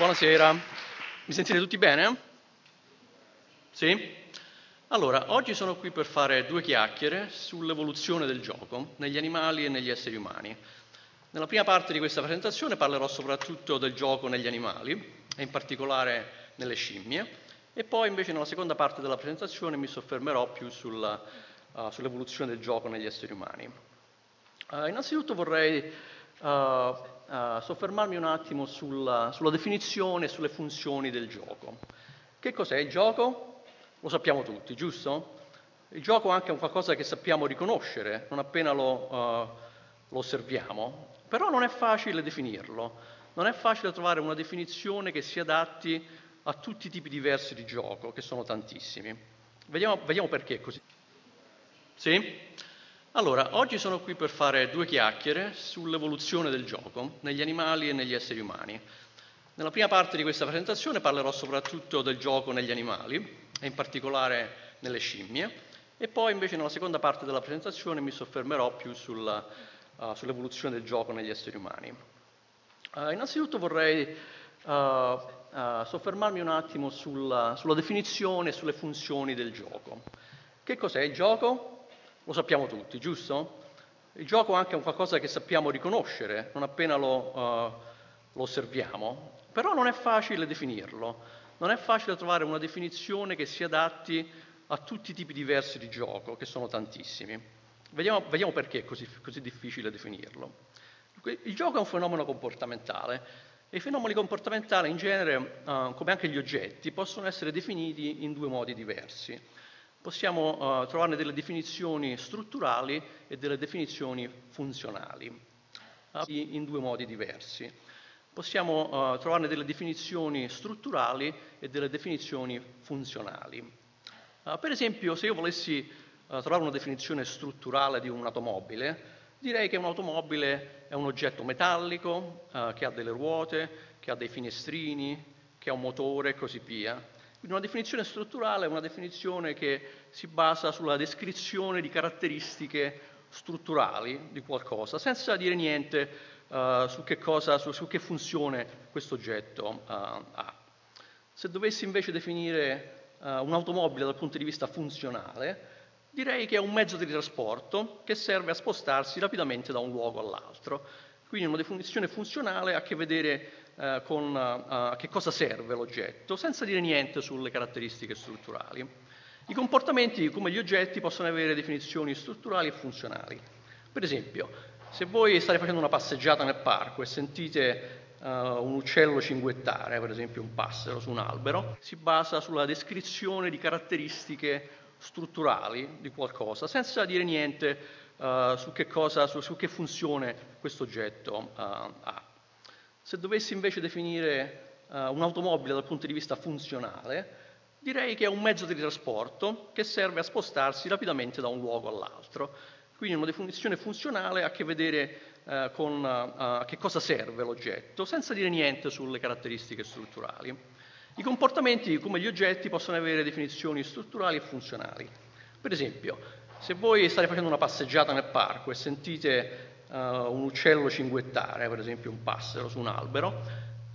Buonasera, mi sentite tutti bene? Sì? Allora, oggi sono qui per fare due chiacchiere sull'evoluzione del gioco negli animali e negli esseri umani. Nella prima parte di questa presentazione parlerò soprattutto del gioco negli animali e in particolare nelle scimmie e poi invece nella seconda parte della presentazione mi soffermerò più sulla, uh, sull'evoluzione del gioco negli esseri umani. Uh, innanzitutto vorrei uh, soffermarmi un attimo sulla, sulla definizione e sulle funzioni del gioco. Che cos'è il gioco? Lo sappiamo tutti, giusto? Il gioco anche è un qualcosa che sappiamo riconoscere non appena lo, lo osserviamo, però non è facile definirlo, non è facile trovare una definizione che si adatti a tutti i tipi diversi di gioco, che sono tantissimi. Vediamo, vediamo perché è così. Sì? Allora, oggi sono qui per fare due chiacchiere sull'evoluzione del gioco negli animali e negli esseri umani. Nella prima parte di questa presentazione parlerò soprattutto del gioco negli animali e in particolare nelle scimmie e poi invece nella seconda parte della presentazione mi soffermerò più sulla, uh, sull'evoluzione del gioco negli esseri umani. Uh, innanzitutto vorrei uh, soffermarmi un attimo sulla, sulla definizione e sulle funzioni del gioco. Che cos'è il gioco? Lo sappiamo tutti, giusto? Il gioco anche è un qualcosa che sappiamo riconoscere non appena lo, uh, lo osserviamo, però non è facile definirlo, non è facile trovare una definizione che si adatti a tutti i tipi diversi di gioco, che sono tantissimi. Vediamo, vediamo perché è così, così difficile definirlo. Il gioco è un fenomeno comportamentale e i fenomeni comportamentali in genere, uh, come anche gli oggetti, possono essere definiti in due modi diversi possiamo uh, trovarne delle definizioni strutturali e delle definizioni funzionali, in due modi diversi. Possiamo uh, trovarne delle definizioni strutturali e delle definizioni funzionali. per esempio, se io volessi trovare una definizione strutturale di un'automobile, direi che un'automobile è un oggetto metallico che ha delle ruote, che ha dei finestrini, che ha un motore e così via. Una definizione strutturale è una definizione che si basa sulla descrizione di caratteristiche strutturali di qualcosa, senza dire niente uh, su, che cosa, su, su, che funzione questo oggetto uh, ha. Se dovessi invece definire uh, un'automobile dal punto di vista funzionale, direi che è un mezzo di trasporto che serve a spostarsi rapidamente da un luogo all'altro. Quindi una definizione funzionale ha a che vedere eh, con eh, a che cosa serve l'oggetto, senza dire niente sulle caratteristiche strutturali. I comportamenti, come gli oggetti, possono avere definizioni strutturali e funzionali. Per esempio, se voi state facendo una passeggiata nel parco e sentite uh, un uccello cinguettare, per esempio un passero su un albero, si basa sulla descrizione di caratteristiche strutturali di qualcosa, senza dire niente uh, su, che cosa, su, su, che funzione questo oggetto uh, ha. Se dovessi invece definire uh, un'automobile dal punto di vista funzionale, direi che è un mezzo di trasporto che serve a spostarsi rapidamente da un luogo all'altro. Quindi una definizione funzionale ha a che vedere uh, con uh, che cosa serve l'oggetto, senza dire niente sulle caratteristiche strutturali. I comportamenti, come gli oggetti, possono avere definizioni strutturali e funzionali. Per esempio, se voi state facendo una passeggiata nel parco e sentite uh, un uccello cinguettare, per esempio un passero su un albero,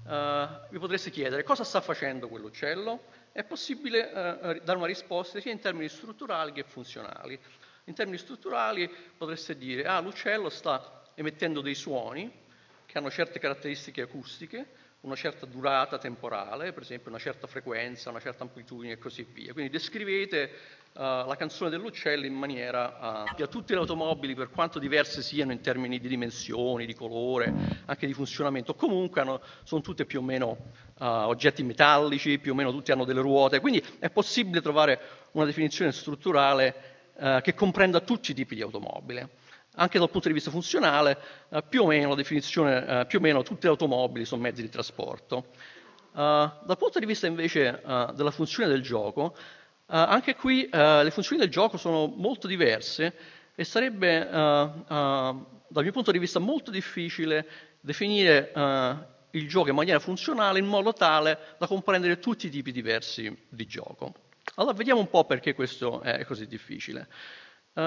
uh, vi potreste chiedere cosa sta facendo quell'uccello? È possibile uh, dare una risposta sia in termini strutturali che funzionali. In termini strutturali potreste dire, ah, l'uccello sta emettendo dei suoni che hanno certe caratteristiche acustiche, una certa durata temporale, per esempio una certa frequenza, una certa amplitudine e così via. Quindi descrivete uh, la canzone dell'uccello in maniera ampia. Uh, tutte le automobili, per quanto diverse siano in termini di dimensioni, di colore, anche di funzionamento, comunque hanno, sono tutte più o meno uh, oggetti metallici, più o meno tutte hanno delle ruote, quindi è possibile trovare una definizione strutturale che comprenda tutti i tipi di automobile anche dal punto di vista funzionale, eh, più o meno la definizione, eh, più o meno tutte le automobili sono mezzi di trasporto. Uh, dal punto di vista invece uh, della funzione del gioco, uh, anche qui le funzioni del gioco sono molto diverse e sarebbe, dal mio punto di vista, molto difficile definire il gioco in maniera funzionale in modo tale da comprendere tutti i tipi diversi di gioco. Allora vediamo un po' perché questo è così difficile. Uh,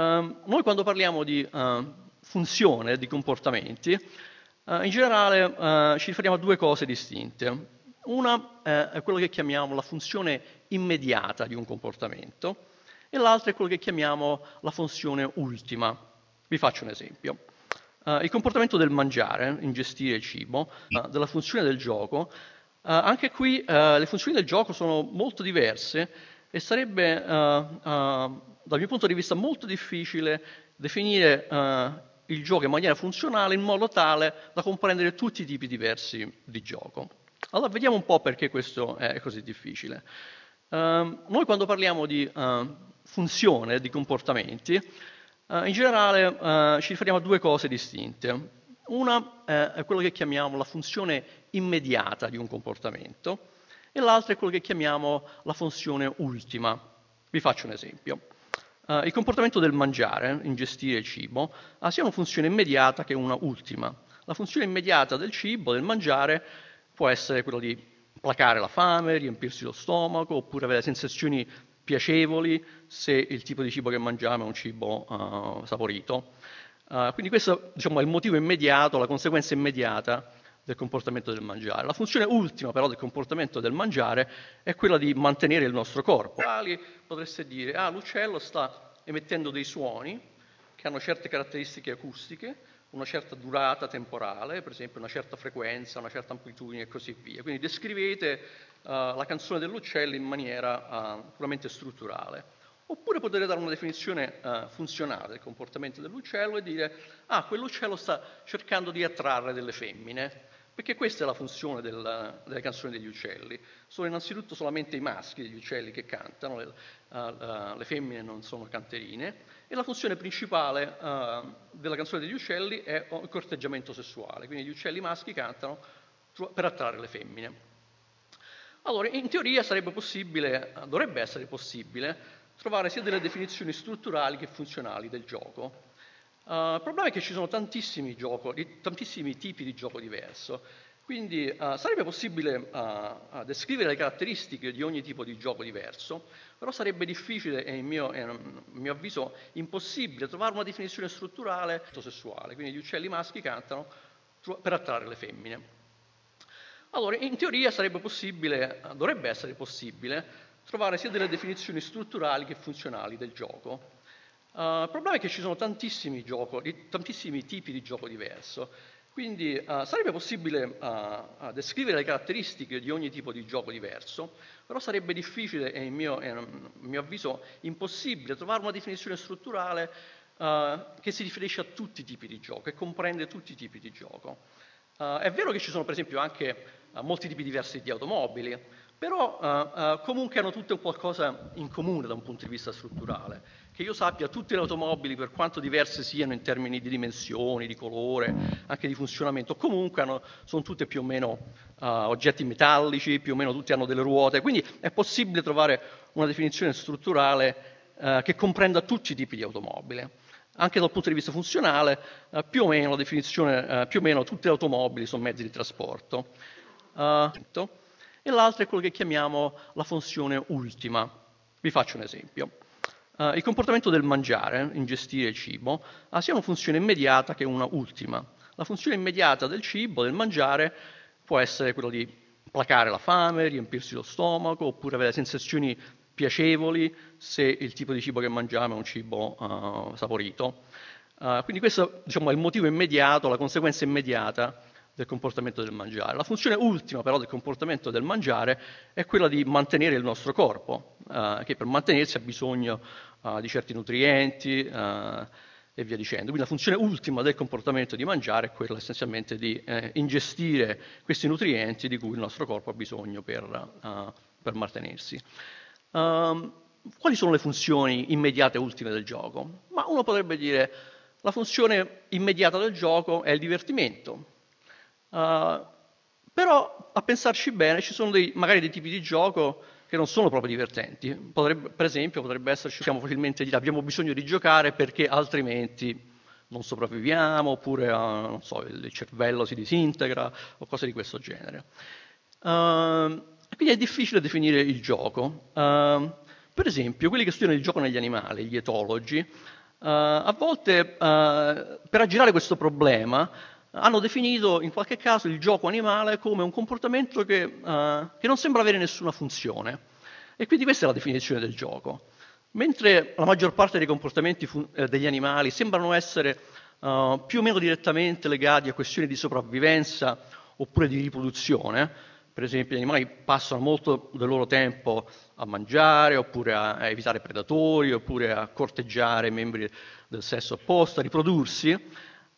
noi quando parliamo di uh, funzione di comportamenti, uh, in generale ci riferiamo a due cose distinte. Una eh, è quello che chiamiamo la funzione immediata di un comportamento e l'altra è quello che chiamiamo la funzione ultima. Vi faccio un esempio. Uh, il comportamento del mangiare, ingestire cibo, uh, della funzione del gioco, uh, anche qui le funzioni del gioco sono molto diverse e sarebbe, dal mio punto di vista, molto difficile definire il gioco in maniera funzionale in modo tale da comprendere tutti i tipi diversi di gioco. Allora vediamo un po' perché questo è così difficile. Uh, noi quando parliamo di uh, funzione, di comportamenti, uh, in generale ci riferiamo a due cose distinte. Una è quello che chiamiamo la funzione immediata di un comportamento e l'altra è quello che chiamiamo la funzione ultima. Vi faccio un esempio. Uh, il comportamento del mangiare, ingestire cibo, ha sia una funzione immediata che una ultima. La funzione immediata del cibo, del mangiare, può essere quello di placare la fame, riempirsi lo stomaco, oppure avere sensazioni piacevoli se il tipo di cibo che mangiamo è un cibo uh, saporito. Uh, quindi questo diciamo, è il motivo immediato, la conseguenza immediata del comportamento del mangiare. La funzione ultima però del comportamento del mangiare è quella di mantenere il nostro corpo. Potreste dire, ah, l'uccello sta emettendo dei suoni che hanno certe caratteristiche acustiche, una certa durata temporale, per esempio una certa frequenza, una certa amplitudine e così via. Quindi descrivete uh, la canzone dell'uccello in maniera uh, puramente strutturale. Oppure potete dare una definizione uh, funzionale del comportamento dell'uccello e dire, ah, quell'uccello sta cercando di attrarre delle femmine. Perché questa è la funzione del, delle canzoni degli uccelli. Sono innanzitutto solamente i maschi degli uccelli che cantano, le, uh, uh, le femmine non sono canterine, e la funzione principale uh, della canzone degli uccelli è il corteggiamento sessuale, quindi gli uccelli maschi cantano per attrarre le femmine. Allora, in teoria sarebbe possibile, dovrebbe essere possibile, trovare sia delle definizioni strutturali che funzionali del gioco. Uh, il problema è che ci sono tantissimi, gioco, tantissimi tipi di gioco diverso, quindi uh, sarebbe possibile uh, descrivere le caratteristiche di ogni tipo di gioco diverso, però sarebbe difficile e, in mio, a mio avviso impossibile trovare una definizione strutturale sessuale, quindi gli uccelli maschi cantano per attrarre le femmine. Allora, in teoria dovrebbe essere possibile, trovare sia delle definizioni strutturali che funzionali del gioco. Uh, il problema è che ci sono tantissimi, gioco, tantissimi tipi di gioco diverso, quindi uh, sarebbe possibile uh, descrivere le caratteristiche di ogni tipo di gioco diverso, però sarebbe difficile e, in mio, a mio avviso impossibile trovare una definizione strutturale che si riferisce a tutti i tipi di gioco e comprende tutti i tipi di gioco. è vero che ci sono per esempio anche molti tipi diversi di automobili, però comunque hanno tutte qualcosa in comune da un punto di vista strutturale. Che io sappia, tutte le automobili, per quanto diverse siano in termini di dimensioni, di colore, anche di funzionamento, comunque hanno, sono tutte più o meno uh, oggetti metallici, più o meno tutte hanno delle ruote, quindi è possibile trovare una definizione strutturale che comprenda tutti i tipi di automobile. Anche dal punto di vista funzionale, più o meno, più o meno tutte le automobili sono mezzi di trasporto e l'altra è quello che chiamiamo la funzione ultima. Vi faccio un esempio. Uh, il comportamento del mangiare, ingestire cibo, ha sia una funzione immediata che una ultima. La funzione immediata del cibo, del mangiare, può essere quello di placare la fame, riempirsi lo stomaco, oppure avere sensazioni piacevoli se il tipo di cibo che mangiamo è un cibo uh, saporito. Uh, quindi questo diciamo, è il motivo immediato, la conseguenza immediata del comportamento del mangiare. La funzione ultima però del comportamento del mangiare è quella di mantenere il nostro corpo, eh, che per mantenersi ha bisogno eh, di certi nutrienti eh, e via dicendo. Quindi la funzione ultima del comportamento di mangiare è quella essenzialmente di eh, ingestire questi nutrienti di cui il nostro corpo ha bisogno per, eh, per mantenersi. Um, quali sono le funzioni immediate e ultime del gioco? Ma uno potrebbe dire la funzione immediata del gioco è il divertimento, Uh, però a pensarci bene ci sono dei, magari dei tipi di gioco che non sono proprio divertenti. Potrebbe, per esempio potrebbe esserci, possiamo facilmente dire abbiamo bisogno di giocare perché altrimenti non sopravviviamo, oppure uh, so, il cervello si disintegra o cose di questo genere. Uh, quindi è difficile definire il gioco. Uh, per esempio, quelli che studiano il gioco negli animali, gli etologi, a volte per aggirare questo problema hanno definito in qualche caso il gioco animale come un comportamento che, uh, che non sembra avere nessuna funzione. E quindi questa è la definizione del gioco. Mentre la maggior parte dei comportamenti fun- eh, degli animali sembrano essere uh, più o meno direttamente legati a questioni di sopravvivenza oppure di riproduzione, per esempio gli animali passano molto del loro tempo a mangiare, oppure a, a evitare predatori, oppure a corteggiare membri del sesso opposto, a riprodursi,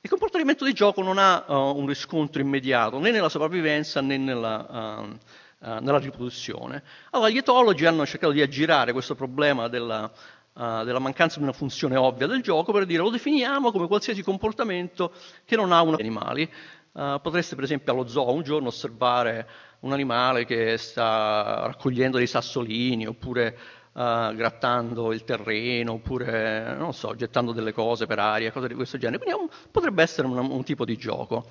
il comportamento di gioco non ha uh, un riscontro immediato né nella sopravvivenza né nella, uh, uh, nella, riproduzione. Allora gli etologi hanno cercato di aggirare questo problema della, della, mancanza di una funzione ovvia del gioco per dire lo definiamo come qualsiasi comportamento che non ha una animali. potreste per esempio allo zoo un giorno osservare un animale che sta raccogliendo dei sassolini oppure uh, grattando il terreno oppure, non so, gettando delle cose per aria, cose di questo genere. Quindi un, potrebbe essere un, un, tipo di gioco.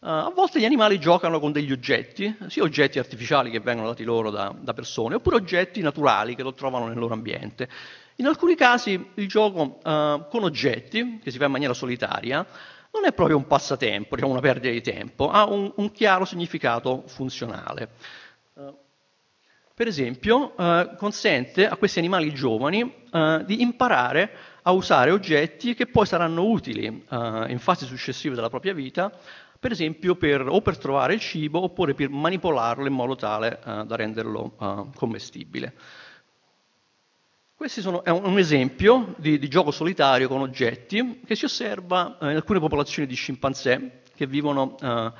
Uh, a volte gli animali giocano con degli oggetti, sia oggetti artificiali che vengono dati loro da, da persone, oppure oggetti naturali che lo trovano nel loro ambiente. In alcuni casi il gioco uh, con oggetti, che si fa in maniera solitaria, non è proprio un passatempo, diciamo una perdita di tempo, ha un, un chiaro significato funzionale. Per esempio, uh, consente a questi animali giovani uh, di imparare a usare oggetti che poi saranno utili in fasi successive della propria vita, per esempio per, o per trovare il cibo oppure per manipolarlo in modo tale da renderlo commestibile. Questo è un esempio di, di, gioco solitario con oggetti che si osserva eh, in alcune popolazioni di scimpanzé che vivono eh,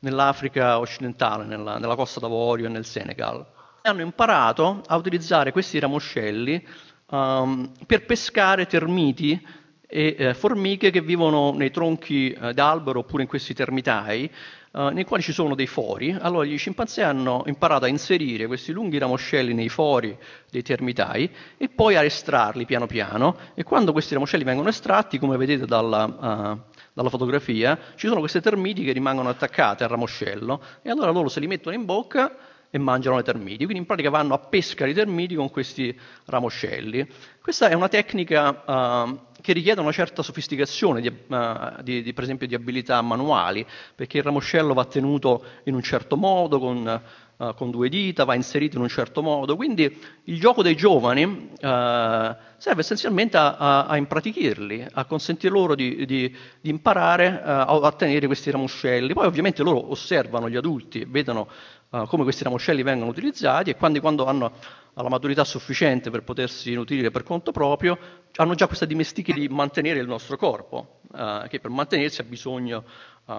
nell'Africa occidentale, nella, nella, Costa d'Avorio e nel Senegal. Hanno imparato a utilizzare questi ramoscelli um, per pescare termiti e eh, formiche che vivono nei tronchi eh, d'albero oppure in questi termitai uh, nei quali ci sono dei fori. Allora gli scimpanzé hanno imparato a inserire questi lunghi ramoscelli nei fori dei termitai e poi a estrarli piano piano e quando questi ramoscelli vengono estratti, come vedete dalla, uh, dalla fotografia, ci sono queste termiti che rimangono attaccate al ramoscello e allora loro se li mettono in bocca e mangiano le termiti. Quindi in pratica vanno a pesca di termiti con questi ramoscelli. Questa è una tecnica uh, che richiede una certa sofisticazione, di, uh, di, di, per esempio di abilità manuali, perché il ramoscello va tenuto in un certo modo, con, uh, con due dita, va inserito in un certo modo. Quindi il gioco dei giovani serve essenzialmente a, a, a, impratichirli, a consentire loro di, di imparare a tenere questi ramoscelli. Poi ovviamente loro osservano gli adulti, vedono uh, come questi ramoscelli vengono utilizzati e quando, quando hanno la maturità sufficiente per potersi nutrire per conto proprio, hanno già questa dimestichezza di mantenere il nostro corpo, uh, che per mantenersi ha bisogno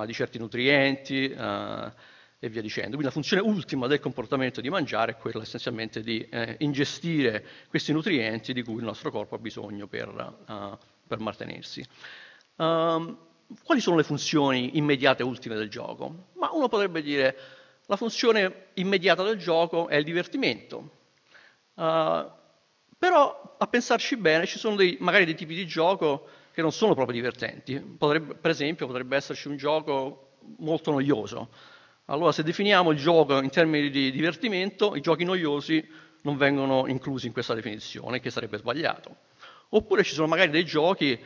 di certi nutrienti e via dicendo. Quindi la funzione ultima del comportamento di mangiare è quella essenzialmente di eh, ingestire questi nutrienti di cui il nostro corpo ha bisogno per, uh, per mantenersi. Um, quali sono le funzioni immediate e ultime del gioco? Ma uno potrebbe dire la funzione immediata del gioco è il divertimento. Uh, però a pensarci bene ci sono dei, magari dei tipi di gioco che non sono proprio divertenti. Potrebbe, per esempio potrebbe esserci un gioco molto noioso. Allora se definiamo il gioco in termini di divertimento, i giochi noiosi non vengono inclusi in questa definizione, che sarebbe sbagliato. Oppure ci sono magari dei giochi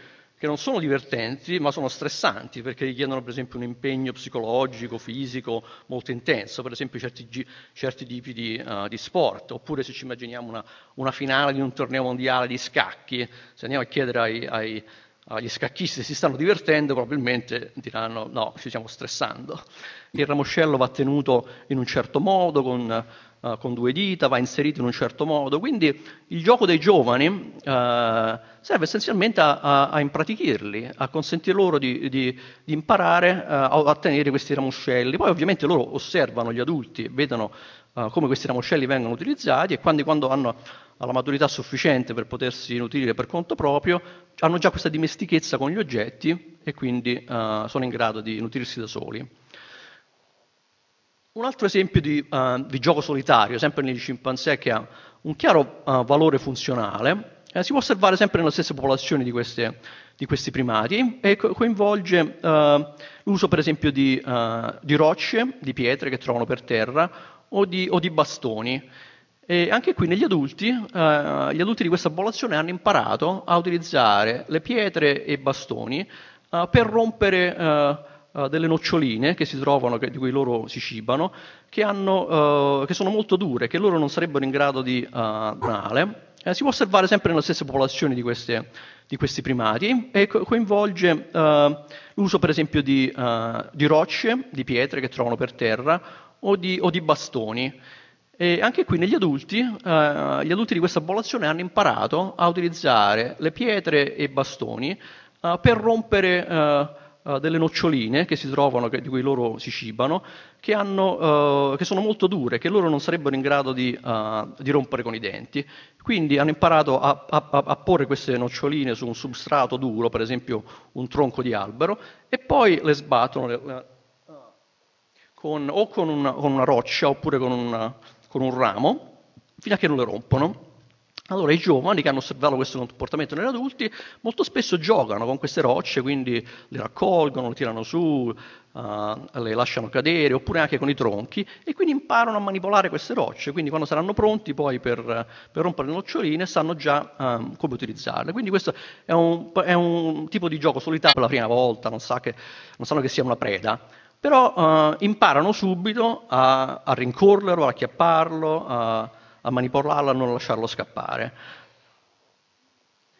che non sono divertenti, ma sono stressanti, perché richiedono per esempio un impegno psicologico, fisico molto intenso, per esempio certi, certi tipi di, uh, di, sport, oppure se ci immaginiamo una, una, finale di un torneo mondiale di scacchi, se andiamo a chiedere ai, ai, agli scacchisti se si stanno divertendo, probabilmente diranno no, ci stiamo stressando. Il ramoscello va tenuto in un certo modo, con uh, con due dita, va inserito in un certo modo. Quindi il gioco dei giovani uh, serve essenzialmente a, a, a, impratichirli, a consentire loro di, di, di imparare uh, a tenere questi ramoscelli. Poi ovviamente loro osservano gli adulti, vedono come questi ramoscelli vengono utilizzati e quando, quando hanno la maturità sufficiente per potersi nutrire per conto proprio, hanno già questa dimestichezza con gli oggetti e quindi sono in grado di nutrirsi da soli. Un altro esempio di, uh, di, gioco solitario, sempre negli scimpanzé, che ha un chiaro uh, valore funzionale, eh, si può osservare sempre nelle stesse popolazioni di, queste, di questi primati e co- coinvolge uh, l'uso per esempio di, di, rocce, di pietre che trovano per terra o di, o bastoni. E anche qui negli adulti, gli adulti di questa popolazione hanno imparato a utilizzare le pietre e i bastoni per rompere uh, delle noccioline che si trovano, che, di cui loro si cibano, che, hanno, uh, che, sono molto dure, che loro non sarebbero in grado di male. Eh, si può osservare sempre nelle stesse popolazioni di, queste, di questi primati e co- coinvolge l'uso per esempio di, di, rocce, di pietre che trovano per terra o di, o di bastoni. E anche qui negli adulti, eh, gli adulti di questa popolazione hanno imparato a utilizzare le pietre e i bastoni eh, per rompere eh, eh delle noccioline che si trovano, che, di cui loro si cibano, che, hanno, eh, che, sono molto dure, che loro non sarebbero in grado di, eh, di rompere con i denti. Quindi hanno imparato a, a, a, porre queste noccioline su un substrato duro, per esempio un tronco di albero, e poi le sbattono le, con, o con una, con una, roccia oppure con una, con un ramo fino a che non le rompono. Allora i giovani che hanno osservato questo comportamento negli adulti molto spesso giocano con queste rocce, quindi le raccolgono, le tirano su, uh, le lasciano cadere, oppure anche con i tronchi, e quindi imparano a manipolare queste rocce. Quindi quando saranno pronti poi per, per rompere le noccioline sanno già um, come utilizzarle. Quindi questo è un, è un, tipo di gioco solitario per la prima volta, non, sa che, non sanno che sia una preda però eh, imparano subito a, a, rincorrerlo, a acchiapparlo, a, a manipolarlo, a non lasciarlo scappare.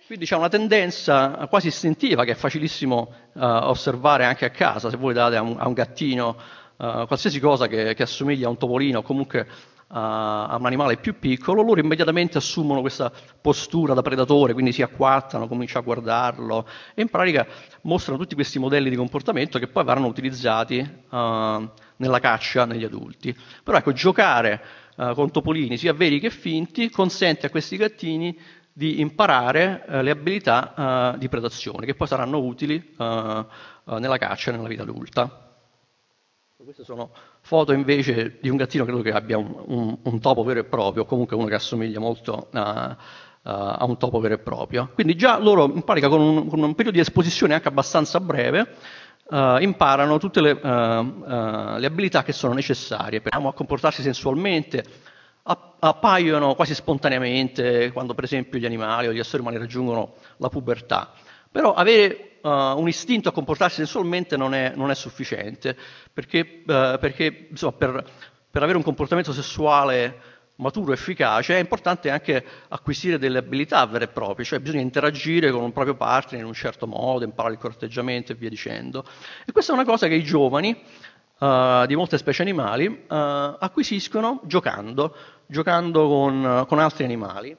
Quindi c'è una tendenza quasi istintiva che è facilissimo uh, osservare anche a casa, se voi date a un, a un gattino uh, qualsiasi cosa che, che, assomiglia a un topolino o comunque a un animale più piccolo, loro immediatamente assumono questa postura da predatore, quindi si acquattano, cominciano a guardarlo e in pratica mostrano tutti questi modelli di comportamento che poi verranno utilizzati uh, nella caccia negli adulti. Però ecco, giocare uh, con topolini, sia veri che finti, consente a questi gattini di imparare uh, le abilità di predazione, che poi saranno utili nella caccia e nella vita adulta. Queste sono foto invece di un gattino, credo che abbia un, un, un topo vero e proprio, comunque uno che assomiglia molto a, a un topo vero e proprio. Quindi già loro in pratica con un, con un periodo di esposizione anche abbastanza breve uh, imparano tutte le, uh, uh, le, abilità che sono necessarie per a comportarsi sensualmente, appaiono quasi spontaneamente quando per esempio gli animali o gli esseri umani raggiungono la pubertà. Però avere uh, un istinto a comportarsi sensualmente non è, non è sufficiente, perché, uh, perché insomma, per, per, avere un comportamento sessuale maturo efficace è importante anche acquisire delle abilità vere e proprie, cioè bisogna interagire con un proprio partner in un certo modo, imparare il corteggiamento e via dicendo. E questa è una cosa che i giovani uh, di molte specie animali acquisiscono giocando, giocando con, con altri animali.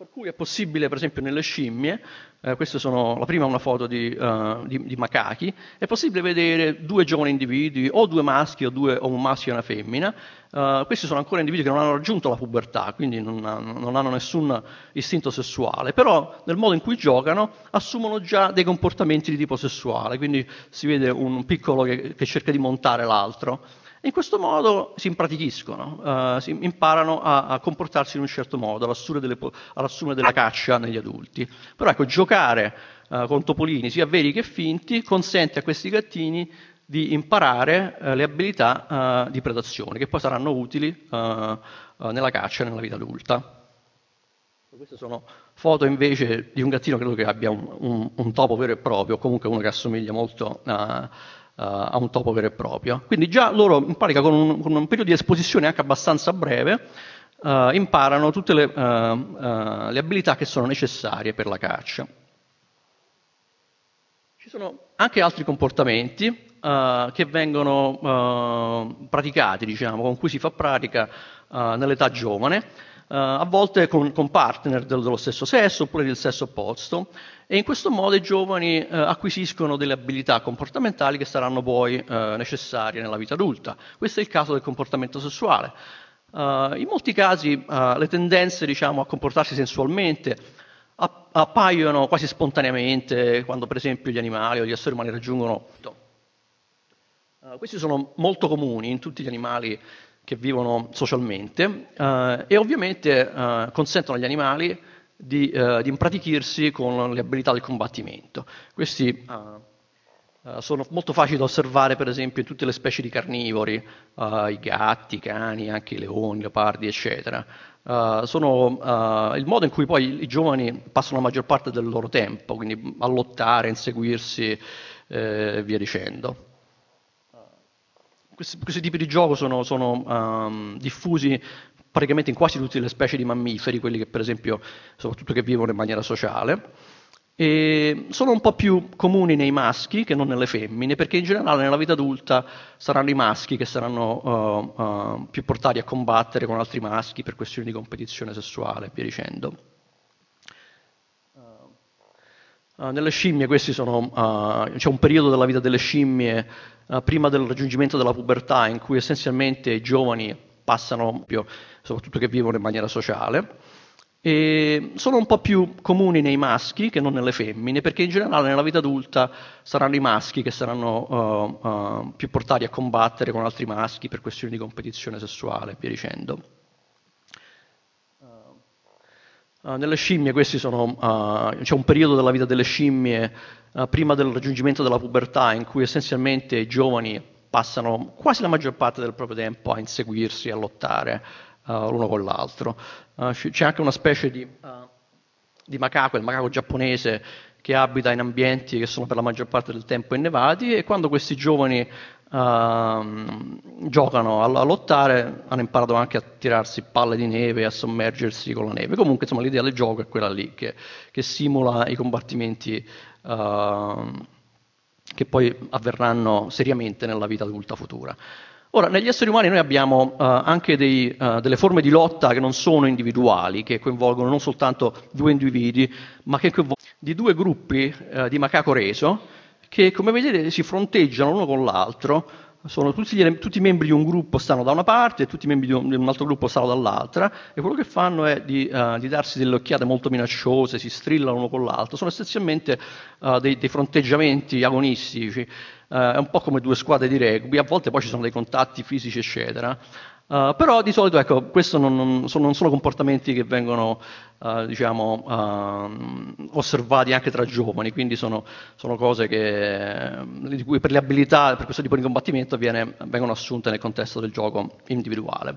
Per cui è possibile, per esempio, nelle scimmie, eh, questa sono la prima una foto di, uh, di, di, macachi, è possibile vedere due giovani individui, o due maschi o, due, o un maschio e una femmina. Uh, questi sono ancora individui che non hanno raggiunto la pubertà, quindi non hanno, non hanno, nessun istinto sessuale, però nel modo in cui giocano assumono già dei comportamenti di tipo sessuale, quindi si vede un piccolo che, che cerca di montare l'altro. In questo modo si impratichiscono, uh, si imparano a, a, comportarsi in un certo modo, all'assumere, delle, all'assumere della caccia negli adulti. Però ecco, giocare uh, con topolini, sia veri che finti, consente a questi gattini di imparare uh, le abilità di predazione, che poi saranno utili nella caccia e nella vita adulta. Queste sono foto invece di un gattino, credo che abbia un, un, un topo vero e proprio, o comunque uno che assomiglia molto a a un topo vero e proprio. Quindi già loro in pratica con un, con un periodo di esposizione anche abbastanza breve uh, imparano tutte le, uh, uh, le, abilità che sono necessarie per la caccia. Ci sono anche altri comportamenti che vengono praticati, diciamo, con cui si fa pratica nell'età giovane a volte con, con partner dello, dello, stesso sesso oppure del sesso opposto e in questo modo i giovani uh, acquisiscono delle abilità comportamentali che saranno poi uh, necessarie nella vita adulta. Questo è il caso del comportamento sessuale. in molti casi le tendenze diciamo, a comportarsi sensualmente appaiono quasi spontaneamente quando per esempio gli animali o gli esseri umani raggiungono... questi sono molto comuni in tutti gli animali che vivono socialmente eh, e ovviamente eh, consentono agli animali di, eh, di, impratichirsi con le abilità del combattimento. Questi eh, eh, sono molto facili da osservare per esempio in tutte le specie di carnivori, i gatti, i cani, anche i leoni, i leopardi, eccetera. sono il modo in cui poi i giovani passano la maggior parte del loro tempo, quindi a lottare, a inseguirsi e via dicendo. Questi, questi, tipi di gioco sono, sono um, diffusi praticamente in quasi tutte le specie di mammiferi, quelli che per esempio, soprattutto che vivono in maniera sociale. E sono un po' più comuni nei maschi che non nelle femmine, perché in generale nella vita adulta saranno i maschi che saranno uh, uh, più portati a combattere con altri maschi per questioni di competizione sessuale e via dicendo. Uh, nelle scimmie sono, c'è un periodo della vita delle scimmie prima del raggiungimento della pubertà in cui essenzialmente i giovani passano, soprattutto che vivono in maniera sociale, e sono un po' più comuni nei maschi che non nelle femmine, perché in generale nella vita adulta saranno i maschi che saranno uh, uh, più portati a combattere con altri maschi per questioni di competizione sessuale e via dicendo. Uh, nelle scimmie sono, c'è un periodo della vita delle scimmie prima del raggiungimento della pubertà in cui essenzialmente i giovani passano quasi la maggior parte del proprio tempo a inseguirsi, a lottare uh, l'uno con l'altro. Uh, c'è anche una specie di, uh, di, macaco, il macaco giapponese, che abita in ambienti che sono per la maggior parte del tempo innevati e quando questi giovani giocano a, a, lottare hanno imparato anche a tirarsi palle di neve a sommergersi con la neve. Comunque insomma, l'idea del gioco è quella lì, che, che simula i combattimenti che poi avverranno seriamente nella vita adulta futura. Ora, negli esseri umani noi abbiamo uh, anche dei, uh, delle forme di lotta che non sono individuali, che coinvolgono non soltanto due individui, ma che coinvolgono di due gruppi uh, di macaco reso, che come vedete si fronteggiano l'uno con l'altro. Tutti, gli, tutti, i membri di un gruppo stanno da una parte e tutti i membri di un, di un altro gruppo stanno dall'altra. E quello che fanno è di, uh, di, darsi delle occhiate molto minacciose, si strillano l'uno con l'altro, sono essenzialmente uh, dei, dei, fronteggiamenti agonistici, uh, è un po' come due squadre di rugby, a volte poi ci sono dei contatti fisici eccetera, Uh, però di solito ecco, questi non, non, non, sono comportamenti che vengono uh, diciamo, uh, osservati anche tra giovani, quindi sono, sono cose che, di cui per le abilità, per questo tipo di combattimento viene, vengono assunte nel contesto del gioco individuale.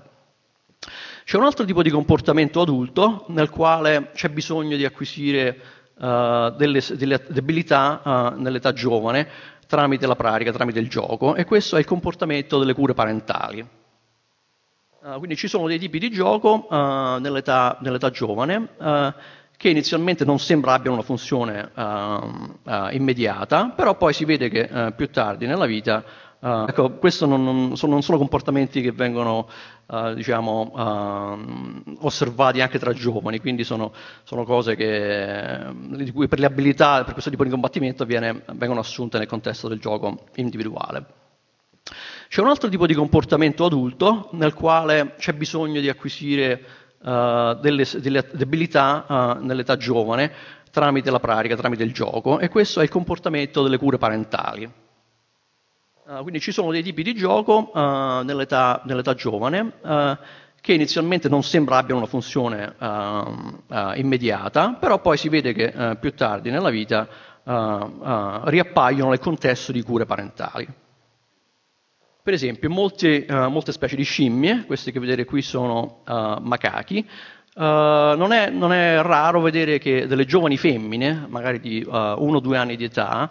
C'è un altro tipo di comportamento adulto nel quale c'è bisogno di acquisire delle, delle, abilità nell'età giovane tramite la pratica, tramite il gioco, e questo è il comportamento delle cure parentali. Uh, quindi ci sono dei tipi di gioco uh, nell'età, nell'età, giovane uh, che inizialmente non sembra abbiano una funzione immediata, però poi si vede che più tardi nella vita ecco, questi non, non, non, sono comportamenti che vengono diciamo, osservati anche tra giovani, quindi sono, sono cose che, di cui per le abilità, per questo tipo di combattimento viene, vengono assunte nel contesto del gioco individuale. C'è un altro tipo di comportamento adulto nel quale c'è bisogno di acquisire uh, delle, delle, abilità uh, nell'età giovane tramite la pratica, tramite il gioco, e questo è il comportamento delle cure parentali. Uh, quindi ci sono dei tipi di gioco nell'età, nell'età, giovane che inizialmente non sembra abbiano una funzione immediata, però poi si vede che più tardi nella vita riappaiono nel contesto di cure parentali. Per esempio, molte, uh, molte specie di scimmie, queste che vedete qui sono uh, macachi, uh, non, è, non, è, raro vedere che delle giovani femmine, magari di uno o due anni di età,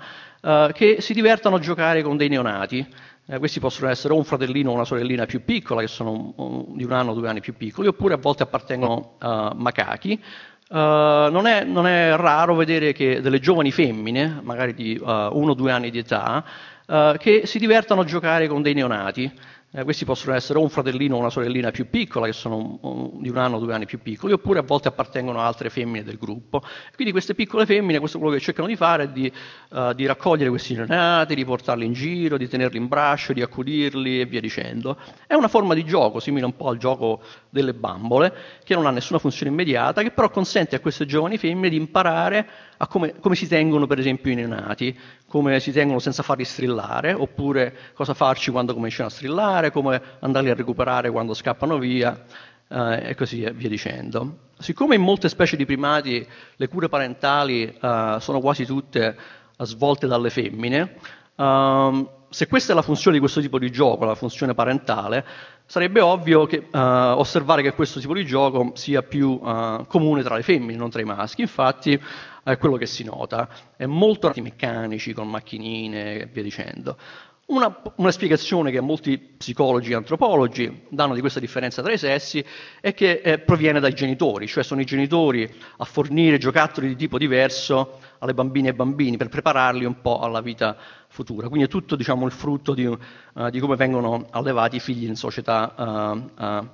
che si divertano a giocare con dei neonati. Eh, questi possono essere o un fratellino o una sorellina più piccola, che sono un, di un anno o due anni più piccoli, oppure a volte appartengono a macachi. Uh, non, è, non, è, raro vedere che delle giovani femmine, magari di uh, uno o due anni di età, uh, che si divertano a giocare con dei neonati. Eh, questi possono essere un fratellino o una sorellina più piccola, che sono di un anno o due anni più piccoli, oppure a volte appartengono a altre femmine del gruppo. Quindi queste piccole femmine, questo quello che cercano di fare è di, uh, di raccogliere questi neonati, di portarli in giro, di tenerli in braccio, di accudirli e via dicendo. È una forma di gioco, simile un po' al gioco delle bambole, che non ha nessuna funzione immediata, che però consente a queste giovani femmine di imparare come, come si tengono per esempio i neonati, come si tengono senza farli strillare, oppure cosa farci quando cominciano a strillare, come andarli a recuperare quando scappano via, eh, e così via dicendo. Siccome in molte specie di primati le cure parentali eh, sono quasi tutte svolte dalle femmine, ehm, se questa è la funzione di questo tipo di gioco, la funzione parentale, sarebbe ovvio che, uh, osservare che questo tipo di gioco sia più uh, comune tra le femmine, non tra i maschi. Infatti è quello che si nota. È molto meccanici, con macchinine e via dicendo. Una, una, spiegazione che molti psicologi e antropologi danno di questa differenza tra i sessi è che eh, proviene dai genitori, cioè sono i genitori a fornire giocattoli di tipo diverso alle bambine e bambini per prepararli un po' alla vita futura. Quindi è tutto diciamo, il frutto di, uh, di, come vengono allevati i figli in società uh, uh,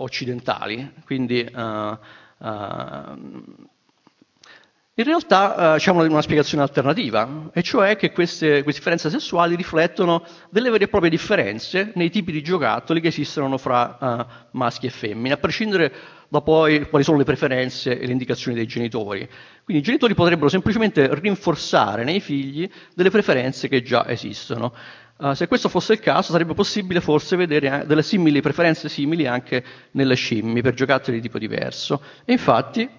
occidentali. Quindi, in realtà eh, c'è una, una, spiegazione alternativa, e cioè che queste, queste, differenze sessuali riflettono delle vere e proprie differenze nei tipi di giocattoli che esistono fra uh, maschi e femmine, a prescindere da poi quali sono le preferenze e le indicazioni dei genitori. Quindi i genitori potrebbero semplicemente rinforzare nei figli delle preferenze che già esistono. Uh, se questo fosse il caso, sarebbe possibile forse vedere delle simili preferenze simili anche nelle scimmie per giocattoli di tipo diverso. E infatti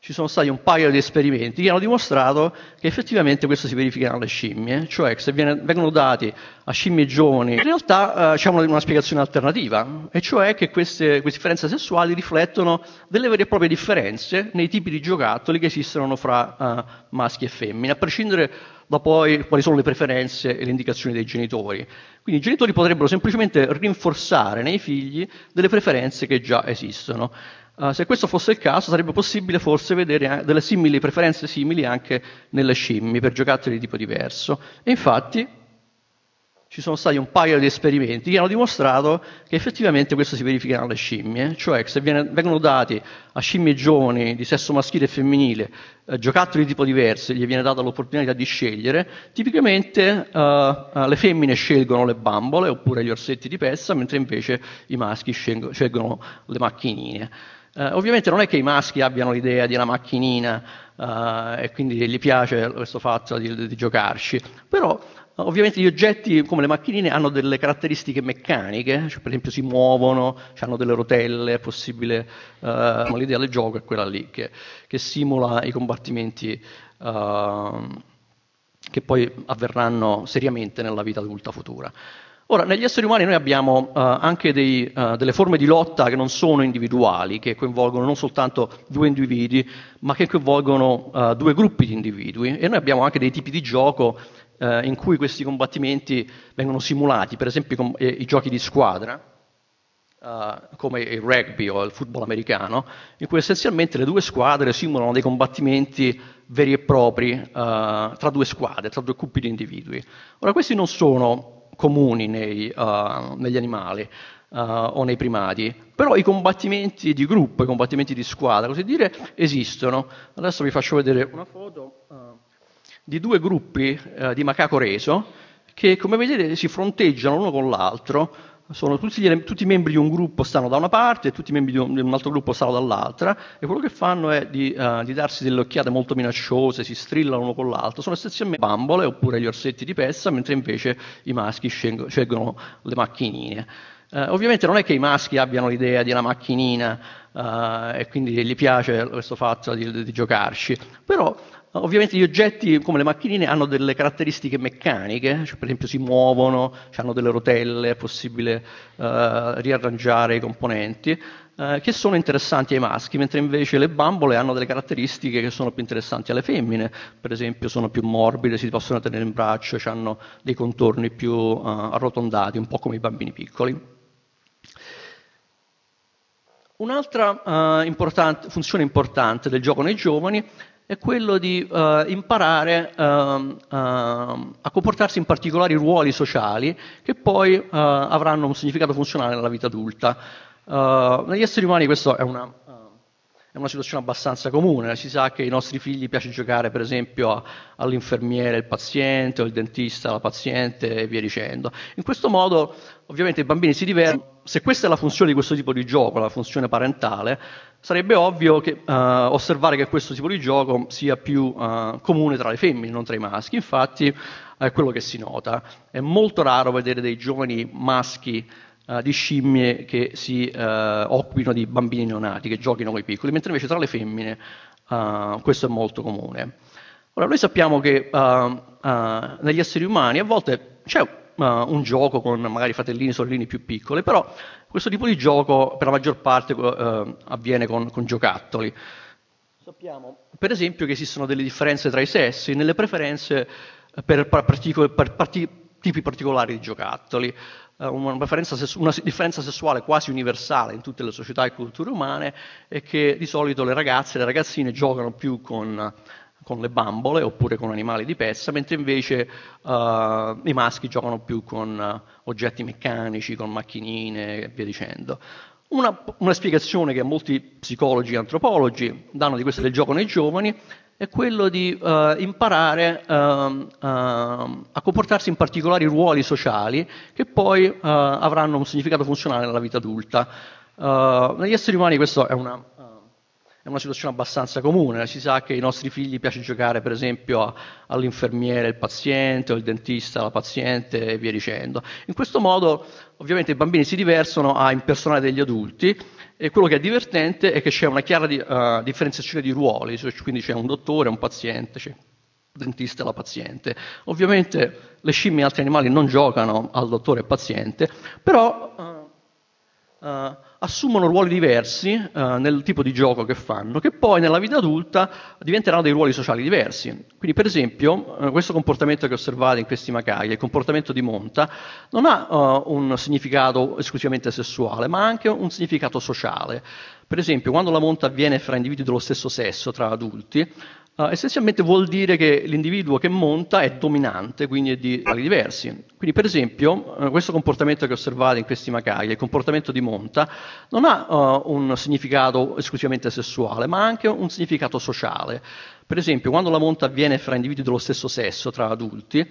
ci sono stati un paio di esperimenti che hanno dimostrato che effettivamente questo si verifica nelle scimmie, cioè se viene, vengono dati a scimmie giovani, in realtà eh, c'è una, una, spiegazione alternativa, e cioè che queste, queste, differenze sessuali riflettono delle vere e proprie differenze nei tipi di giocattoli che esistono fra uh, maschi e femmine, a prescindere da poi quali sono le preferenze e le indicazioni dei genitori. Quindi i genitori potrebbero semplicemente rinforzare nei figli delle preferenze che già esistono. Uh, se questo fosse il caso, sarebbe possibile forse vedere delle simili preferenze simili anche nelle scimmie per giocattoli di tipo diverso. E infatti ci sono stati un paio di esperimenti che hanno dimostrato che effettivamente questo si verifica nelle scimmie, cioè che se viene, vengono dati a scimmie giovani di sesso maschile e femminile eh, giocattoli di tipo diverso e gli viene data l'opportunità di scegliere, tipicamente uh, le femmine scelgono le bambole oppure gli orsetti di pezza, mentre invece i maschi scelgono le macchinine. Eh, ovviamente non è che i maschi abbiano l'idea di una macchinina eh, e quindi gli piace questo fatto di, di giocarci, però Ovviamente gli oggetti come le macchinine hanno delle caratteristiche meccaniche, cioè per esempio si muovono, hanno delle rotelle, è possibile, uh, l'idea del gioco è quella lì, che, che simula i combattimenti uh, che poi avverranno seriamente nella vita adulta futura. Ora, negli esseri umani noi abbiamo uh, anche dei, uh, delle forme di lotta che non sono individuali, che coinvolgono non soltanto due individui, ma che coinvolgono uh, due gruppi di individui. E noi abbiamo anche dei tipi di gioco in cui questi combattimenti vengono simulati, per esempio com- eh, i giochi di squadra, come il rugby o il football americano, in cui essenzialmente le due squadre simulano dei combattimenti veri e propri tra due squadre, tra due gruppi di individui. Ora, questi non sono comuni nei, uh, negli animali uh, o nei primati, però i combattimenti di gruppo, i combattimenti di squadra, così dire, esistono. Adesso vi faccio vedere una foto uh, di due gruppi di macaco reso che, come vedete, si fronteggiano l'uno con l'altro sono tutti, gli, tutti, i membri di un gruppo stanno da una parte e tutti i membri di un, di un altro gruppo stanno dall'altra e quello che fanno è di, uh, di, darsi delle occhiate molto minacciose, si strillano l'uno con l'altro, sono essenzialmente bambole oppure gli orsetti di pezza, mentre invece i maschi scelgono, scelgono le macchinine. Uh, ovviamente non è che i maschi abbiano l'idea di una macchinina uh, e quindi gli piace questo fatto di, di giocarci, però Ovviamente gli oggetti come le macchinine hanno delle caratteristiche meccaniche, cioè per esempio si muovono, hanno delle rotelle, è possibile uh, riarrangiare i componenti, uh, che sono interessanti ai maschi, mentre invece le bambole hanno delle caratteristiche che sono più interessanti alle femmine, per esempio sono più morbide, si possono tenere in braccio, hanno dei contorni più uh, arrotondati, un po' come i bambini piccoli. Un'altra importante, funzione importante del gioco nei giovani è quello di uh, imparare uh, uh, a comportarsi in particolari ruoli sociali che poi avranno un significato funzionale nella vita adulta. negli esseri umani questo è una, è una situazione abbastanza comune, si sa che ai nostri figli piace giocare per esempio all'infermiere il paziente o il dentista la paziente e via dicendo. In questo modo ovviamente i bambini si divertono, se questa è la funzione di questo tipo di gioco, la funzione parentale, sarebbe ovvio che, uh, osservare che questo tipo di gioco sia più uh, comune tra le femmine, non tra i maschi, infatti è quello che si nota. È molto raro vedere dei giovani maschi uh, di scimmie che si uh, occupino di bambini neonati, che giochino con i piccoli, mentre invece tra le femmine uh, questo è molto comune. Ora, noi sappiamo che negli esseri umani a volte c'è un gioco con magari fratellini sorellini più piccoli, però questo tipo di gioco per la maggior parte avviene con, con giocattoli. Sappiamo per esempio che esistono delle differenze tra i sessi, nelle preferenze per, partico- per parti- tipi particolari di giocattoli. Uh, una, sessu- una, differenza sessuale quasi universale in tutte le società e culture umane è che di solito le ragazze e le ragazzine giocano più con, con le bambole oppure con animali di pezza, mentre invece uh, i maschi giocano più con uh, oggetti meccanici, con macchinine e via dicendo. Una, una, spiegazione che molti psicologi e antropologi danno di questo del gioco nei giovani è quello di uh, imparare uh, a comportarsi in particolari ruoli sociali che poi avranno un significato funzionale nella vita adulta. negli esseri umani questo è una, è una situazione abbastanza comune, si sa che ai nostri figli piace giocare per esempio all'infermiere il paziente o il dentista la paziente e via dicendo. In questo modo ovviamente i bambini si diversano a impersonare degli adulti e quello che è divertente è che c'è una chiara di, uh, differenziazione di ruoli, cioè, quindi c'è un dottore, un paziente, c'è il dentista e la paziente. Ovviamente le scimmie e altri animali non giocano al dottore e paziente, però uh, uh, assumono ruoli diversi uh, nel tipo di gioco che fanno, che poi nella vita adulta diventeranno dei ruoli sociali diversi. Quindi, per esempio, uh, questo comportamento che osservate in questi macacchi, il comportamento di monta, non ha uh, un significato esclusivamente sessuale, ma anche un significato sociale. Per esempio, quando la monta avviene fra individui dello stesso sesso, tra adulti, Uh, essenzialmente vuol dire che l'individuo che monta è dominante, quindi è di ruoli diversi. Quindi, per esempio, uh, questo comportamento che osservate in questi macacchi, il comportamento di monta, non ha uh, un significato esclusivamente sessuale, ma anche un significato sociale. Per esempio, quando la monta avviene fra individui dello stesso sesso, tra adulti,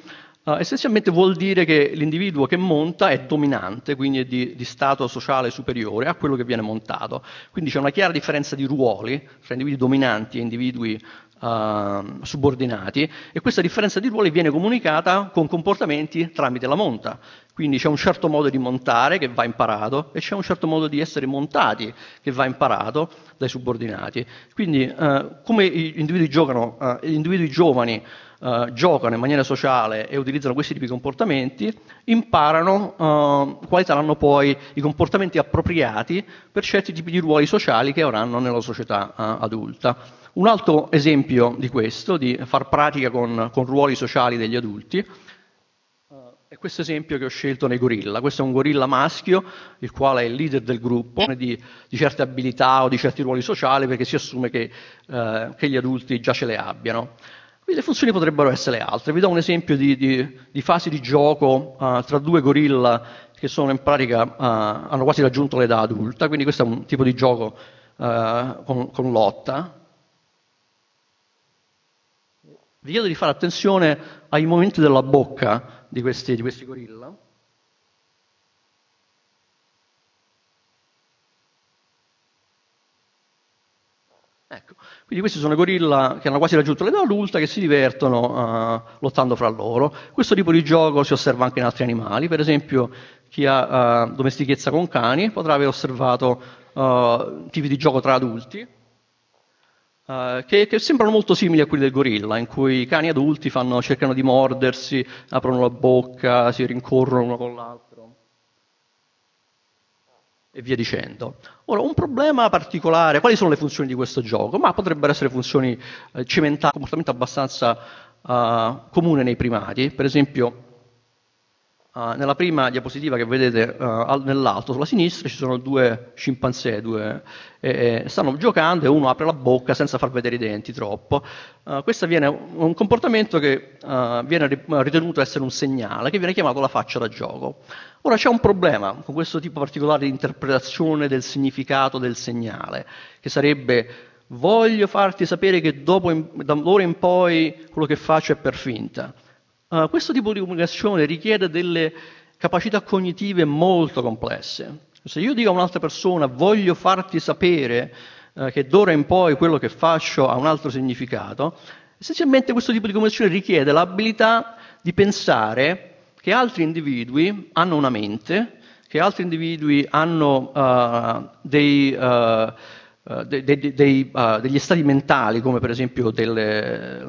essenzialmente vuol dire che l'individuo che monta è dominante, quindi è di, di stato sociale superiore a quello che viene montato. Quindi c'è una chiara differenza di ruoli tra individui dominanti e individui uh, subordinati e questa differenza di ruoli viene comunicata con comportamenti tramite la monta. Quindi c'è un certo modo di montare che va imparato e c'è un certo modo di essere montati che va imparato dai subordinati. Quindi uh, come gli individui, giocano, uh, gli individui giovani Uh, giocano in maniera sociale e utilizzano questi tipi di comportamenti, imparano uh, quali saranno poi i comportamenti appropriati per certi tipi di ruoli sociali che avranno nella società adulta. Un altro esempio di questo, di far pratica con, con ruoli sociali degli adulti, uh, è questo esempio che ho scelto nei gorilla. Questo è un gorilla maschio, il quale è il leader del gruppo, di, di certe abilità o di certi ruoli sociali, perché si assume che, uh, che, gli adulti già ce le abbiano. Quindi le funzioni potrebbero essere altre. Vi do un esempio di, di, di fasi di gioco uh, tra due gorilla che sono in pratica, hanno quasi raggiunto l'età adulta, quindi questo è un tipo di gioco con, con lotta. Vi chiedo di fare attenzione ai movimenti della bocca di questi, di questi gorilla. Ecco, quindi questi sono gorilla che hanno quasi raggiunto l'età adulta che si divertono uh, lottando fra loro. Questo tipo di gioco si osserva anche in altri animali, per esempio chi ha uh, domestichezza con cani potrà aver osservato uh, tipi di gioco tra adulti, Uh, che, che, sembrano molto simili a quelli del gorilla, in cui i cani adulti fanno, cercano di mordersi, aprono la bocca, si rincorrono uno con l'altro e via dicendo. Ora, un problema particolare, quali sono le funzioni di questo gioco? Ma potrebbero essere funzioni eh, cementali, comportamento abbastanza uh, comune nei primati, per esempio Uh, nella prima diapositiva che vedete uh, nell'alto sulla sinistra ci sono due scimpanzé, due, eh, stanno giocando e uno apre la bocca senza far vedere i denti troppo. Uh, questo viene un comportamento che viene ritenuto essere un segnale, che viene chiamato la faccia da gioco. Ora c'è un problema con questo tipo particolare di interpretazione del significato del segnale, che sarebbe voglio farti sapere che dopo, da ora in poi quello che faccio è per finta. Uh, questo tipo di comunicazione richiede delle capacità cognitive molto complesse. Se io dico a un'altra persona voglio farti sapere uh, che d'ora in poi quello che faccio ha un altro significato, essenzialmente questo tipo di comunicazione richiede l'abilità di pensare che altri individui hanno una mente, che altri individui hanno uh, dei de, de, de, degli stati mentali, come per esempio delle,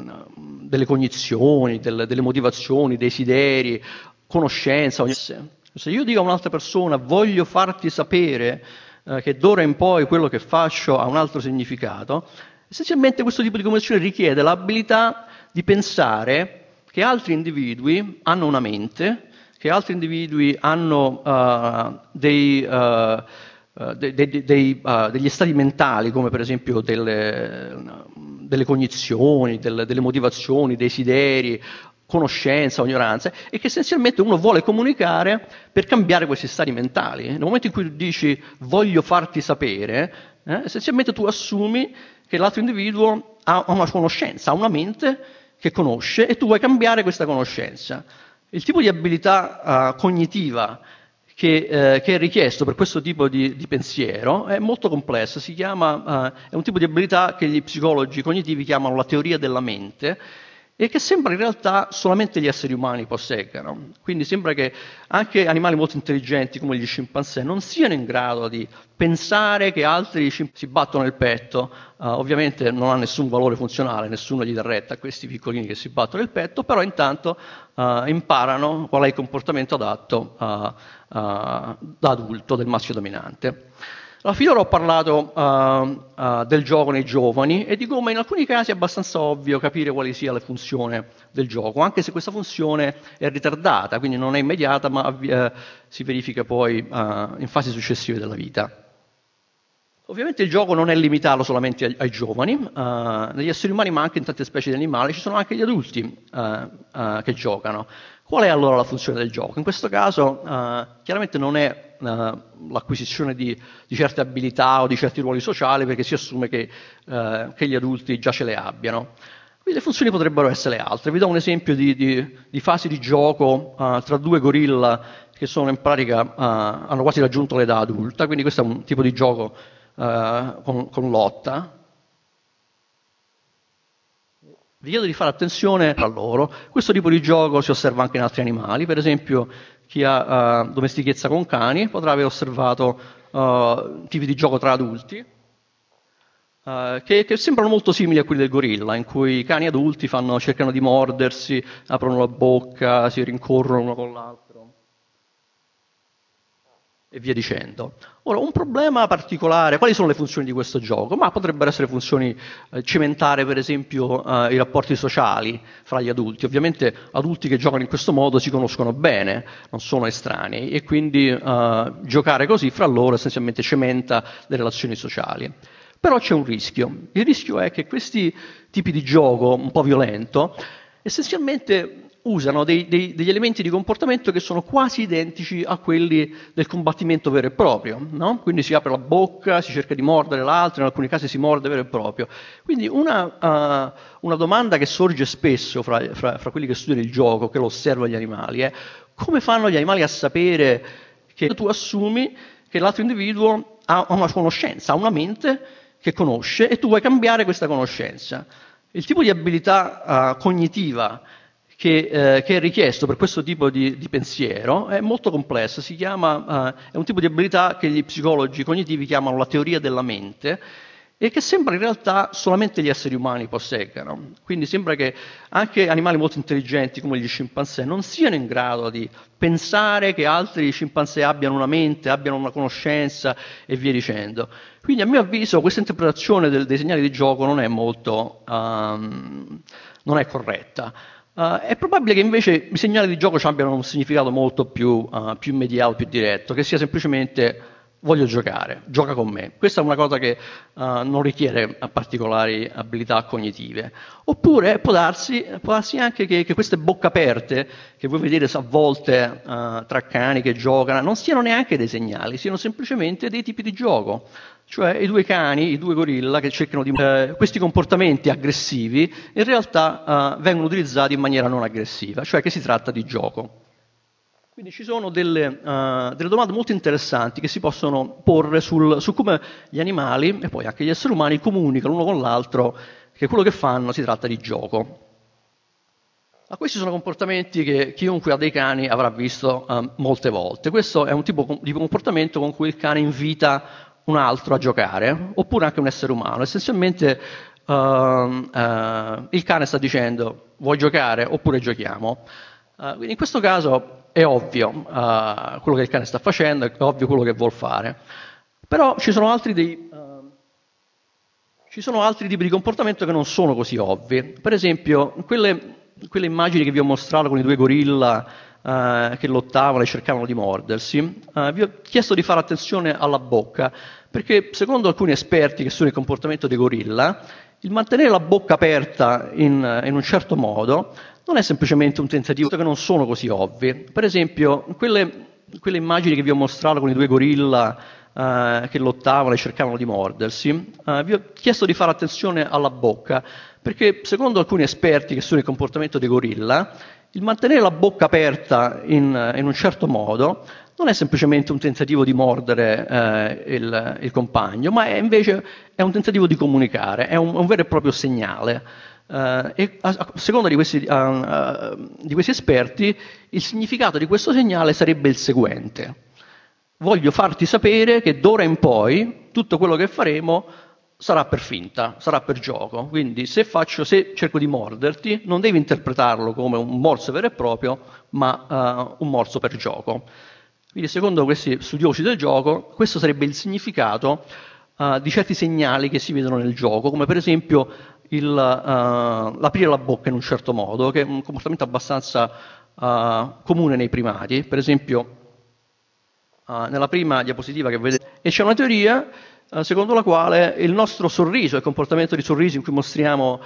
delle cognizioni, delle, delle, motivazioni, desideri, conoscenza. Se io dico a un'altra persona voglio farti sapere uh, che d'ora in poi quello che faccio ha un altro significato, essenzialmente questo tipo di comunicazione richiede l'abilità di pensare che altri individui hanno una mente, che altri individui hanno uh, dei, uh, dei, dei, uh, degli stati mentali, come per esempio delle, delle cognizioni, delle, delle motivazioni, desideri, conoscenza ignoranza, e che essenzialmente uno vuole comunicare per cambiare questi stati mentali. Nel momento in cui tu dici voglio farti sapere, eh, essenzialmente tu assumi che l'altro individuo ha una conoscenza, ha una mente che conosce e tu vuoi cambiare questa conoscenza. Il tipo di abilità uh, cognitiva che, eh, che, è richiesto per questo tipo di, di pensiero è molto complesso, si chiama, uh, è un tipo di abilità che gli psicologi cognitivi chiamano la teoria della mente e che sembra in realtà solamente gli esseri umani posseggano. Quindi sembra che anche animali molto intelligenti come gli scimpanzé non siano in grado di pensare che altri si battono nel petto. Uh, ovviamente non ha nessun valore funzionale, nessuno gli dà retta a questi piccolini che si battono nel petto, però intanto uh, imparano qual è il comportamento adatto uh, da adulto del maschio dominante. Alla fine ho parlato uh, uh, del gioco nei giovani e di come in alcuni casi è abbastanza ovvio capire quale sia la funzione del gioco, anche se questa funzione è ritardata, quindi non è immediata, ma uh, si verifica poi in fasi successive della vita. Ovviamente il gioco non è limitato solamente ai, ai giovani, negli esseri umani ma anche in tante specie di animali ci sono anche gli adulti che giocano. Qual è allora la funzione del gioco? In questo caso chiaramente non è eh, l'acquisizione di, di, certe abilità o di certi ruoli sociali perché si assume che, uh, che, gli adulti già ce le abbiano. Quindi le funzioni potrebbero essere altre. Vi do un esempio di, di, di fasi di gioco uh, tra due gorilla che sono in pratica, hanno quasi raggiunto l'età adulta, quindi questo è un tipo di gioco con, con lotta. Vi chiedo di fare attenzione a loro. Questo tipo di gioco si osserva anche in altri animali, per esempio chi ha uh, domestichezza con cani potrà aver osservato uh, tipi di gioco tra adulti uh, che, che, sembrano molto simili a quelli del gorilla, in cui i cani adulti fanno, cercano di mordersi, aprono la bocca, si rincorrono uno con l'altro e via dicendo. Ora, un problema particolare, quali sono le funzioni di questo gioco? Ma potrebbero essere funzioni eh, cimentare, per esempio, eh, i rapporti sociali fra gli adulti. Ovviamente adulti che giocano in questo modo si conoscono bene, non sono estranei, e quindi eh, giocare così fra loro essenzialmente cementa le relazioni sociali. Però c'è un rischio. Il rischio è che questi tipi di gioco un po' violento essenzialmente usano dei, dei, degli elementi di comportamento che sono quasi identici a quelli del combattimento vero e proprio. No? Quindi si apre la bocca, si cerca di mordere l'altro, in alcuni casi si morde vero e proprio. Quindi una, uh, una domanda che sorge spesso fra, fra, fra, quelli che studiano il gioco, che lo osservano gli animali, è come fanno gli animali a sapere che tu assumi che l'altro individuo ha una conoscenza, ha una mente che conosce e tu vuoi cambiare questa conoscenza. Il tipo di abilità uh, cognitiva che, eh, che, è richiesto per questo tipo di, di pensiero è molto complesso, si chiama, eh, è un tipo di abilità che gli psicologi cognitivi chiamano la teoria della mente e che sembra in realtà solamente gli esseri umani posseggano. Quindi sembra che anche animali molto intelligenti come gli scimpanzé non siano in grado di pensare che altri scimpanzé abbiano una mente, abbiano una conoscenza e via dicendo. Quindi a mio avviso questa interpretazione del, dei segnali di gioco non è molto, um, non è corretta. Uh, è probabile che invece i segnali di gioco abbiano un significato molto più, uh, più, immediato, più diretto, che sia semplicemente voglio giocare, gioca con me. Questa è una cosa che uh, non richiede particolari abilità cognitive. Oppure può darsi, può darsi anche che, che, queste bocche aperte, che voi vedete a volte tra cani che giocano, non siano neanche dei segnali, siano semplicemente dei tipi di gioco. Cioè i due cani, i due gorilla che cercano di... Eh, questi comportamenti aggressivi in realtà eh, vengono utilizzati in maniera non aggressiva, cioè che si tratta di gioco. Quindi ci sono delle, uh, delle domande molto interessanti che si possono porre sul, su come gli animali e poi anche gli esseri umani comunicano l'uno con l'altro che quello che fanno si tratta di gioco. Ma questi sono comportamenti che chiunque ha dei cani avrà visto uh, molte volte. Questo è un tipo di comportamento con cui il cane invita un altro a giocare, oppure anche un essere umano. Essenzialmente uh, uh, il cane sta dicendo vuoi giocare oppure giochiamo. Uh, in questo caso è ovvio quello che il cane sta facendo, è ovvio quello che vuol fare. Però ci sono altri dei, ci sono altri tipi di comportamento che non sono così ovvi. Per esempio, quelle quelle immagini che vi ho mostrato con i due gorilla eh, che lottavano e cercavano di mordersi, eh, vi ho chiesto di fare attenzione alla bocca, perché secondo alcuni esperti che studiano il comportamento dei gorilla, il mantenere la bocca aperta in, in un certo modo non è semplicemente un tentativo che non sono così ovvi. Per esempio, quelle, quelle immagini che vi ho mostrato con i due gorilla eh, che lottavano e cercavano di mordersi, eh, vi ho chiesto di fare attenzione alla bocca, perché secondo alcuni esperti che studiano il comportamento dei gorilla, il mantenere la bocca aperta in, in un certo modo non è semplicemente un tentativo di mordere eh, il, il, compagno, ma è invece è un tentativo di comunicare, è un, un vero e proprio segnale. Uh, e a, a seconda di questi, uh, uh, di questi, esperti, il significato di questo segnale sarebbe il seguente. Voglio farti sapere che d'ora in poi tutto quello che faremo sarà per finta, sarà per gioco. Quindi se, faccio, se cerco di morderti, non devi interpretarlo come un morso vero e proprio, ma un morso per gioco. Quindi secondo questi studiosi del gioco, questo sarebbe il significato di certi segnali che si vedono nel gioco, come per esempio il, uh, l'aprire la bocca in un certo modo, che è un comportamento abbastanza uh, comune nei primati. Per esempio, uh, nella prima diapositiva che vedete, e c'è una teoria secondo la quale il nostro sorriso, il comportamento di sorriso in cui mostriamo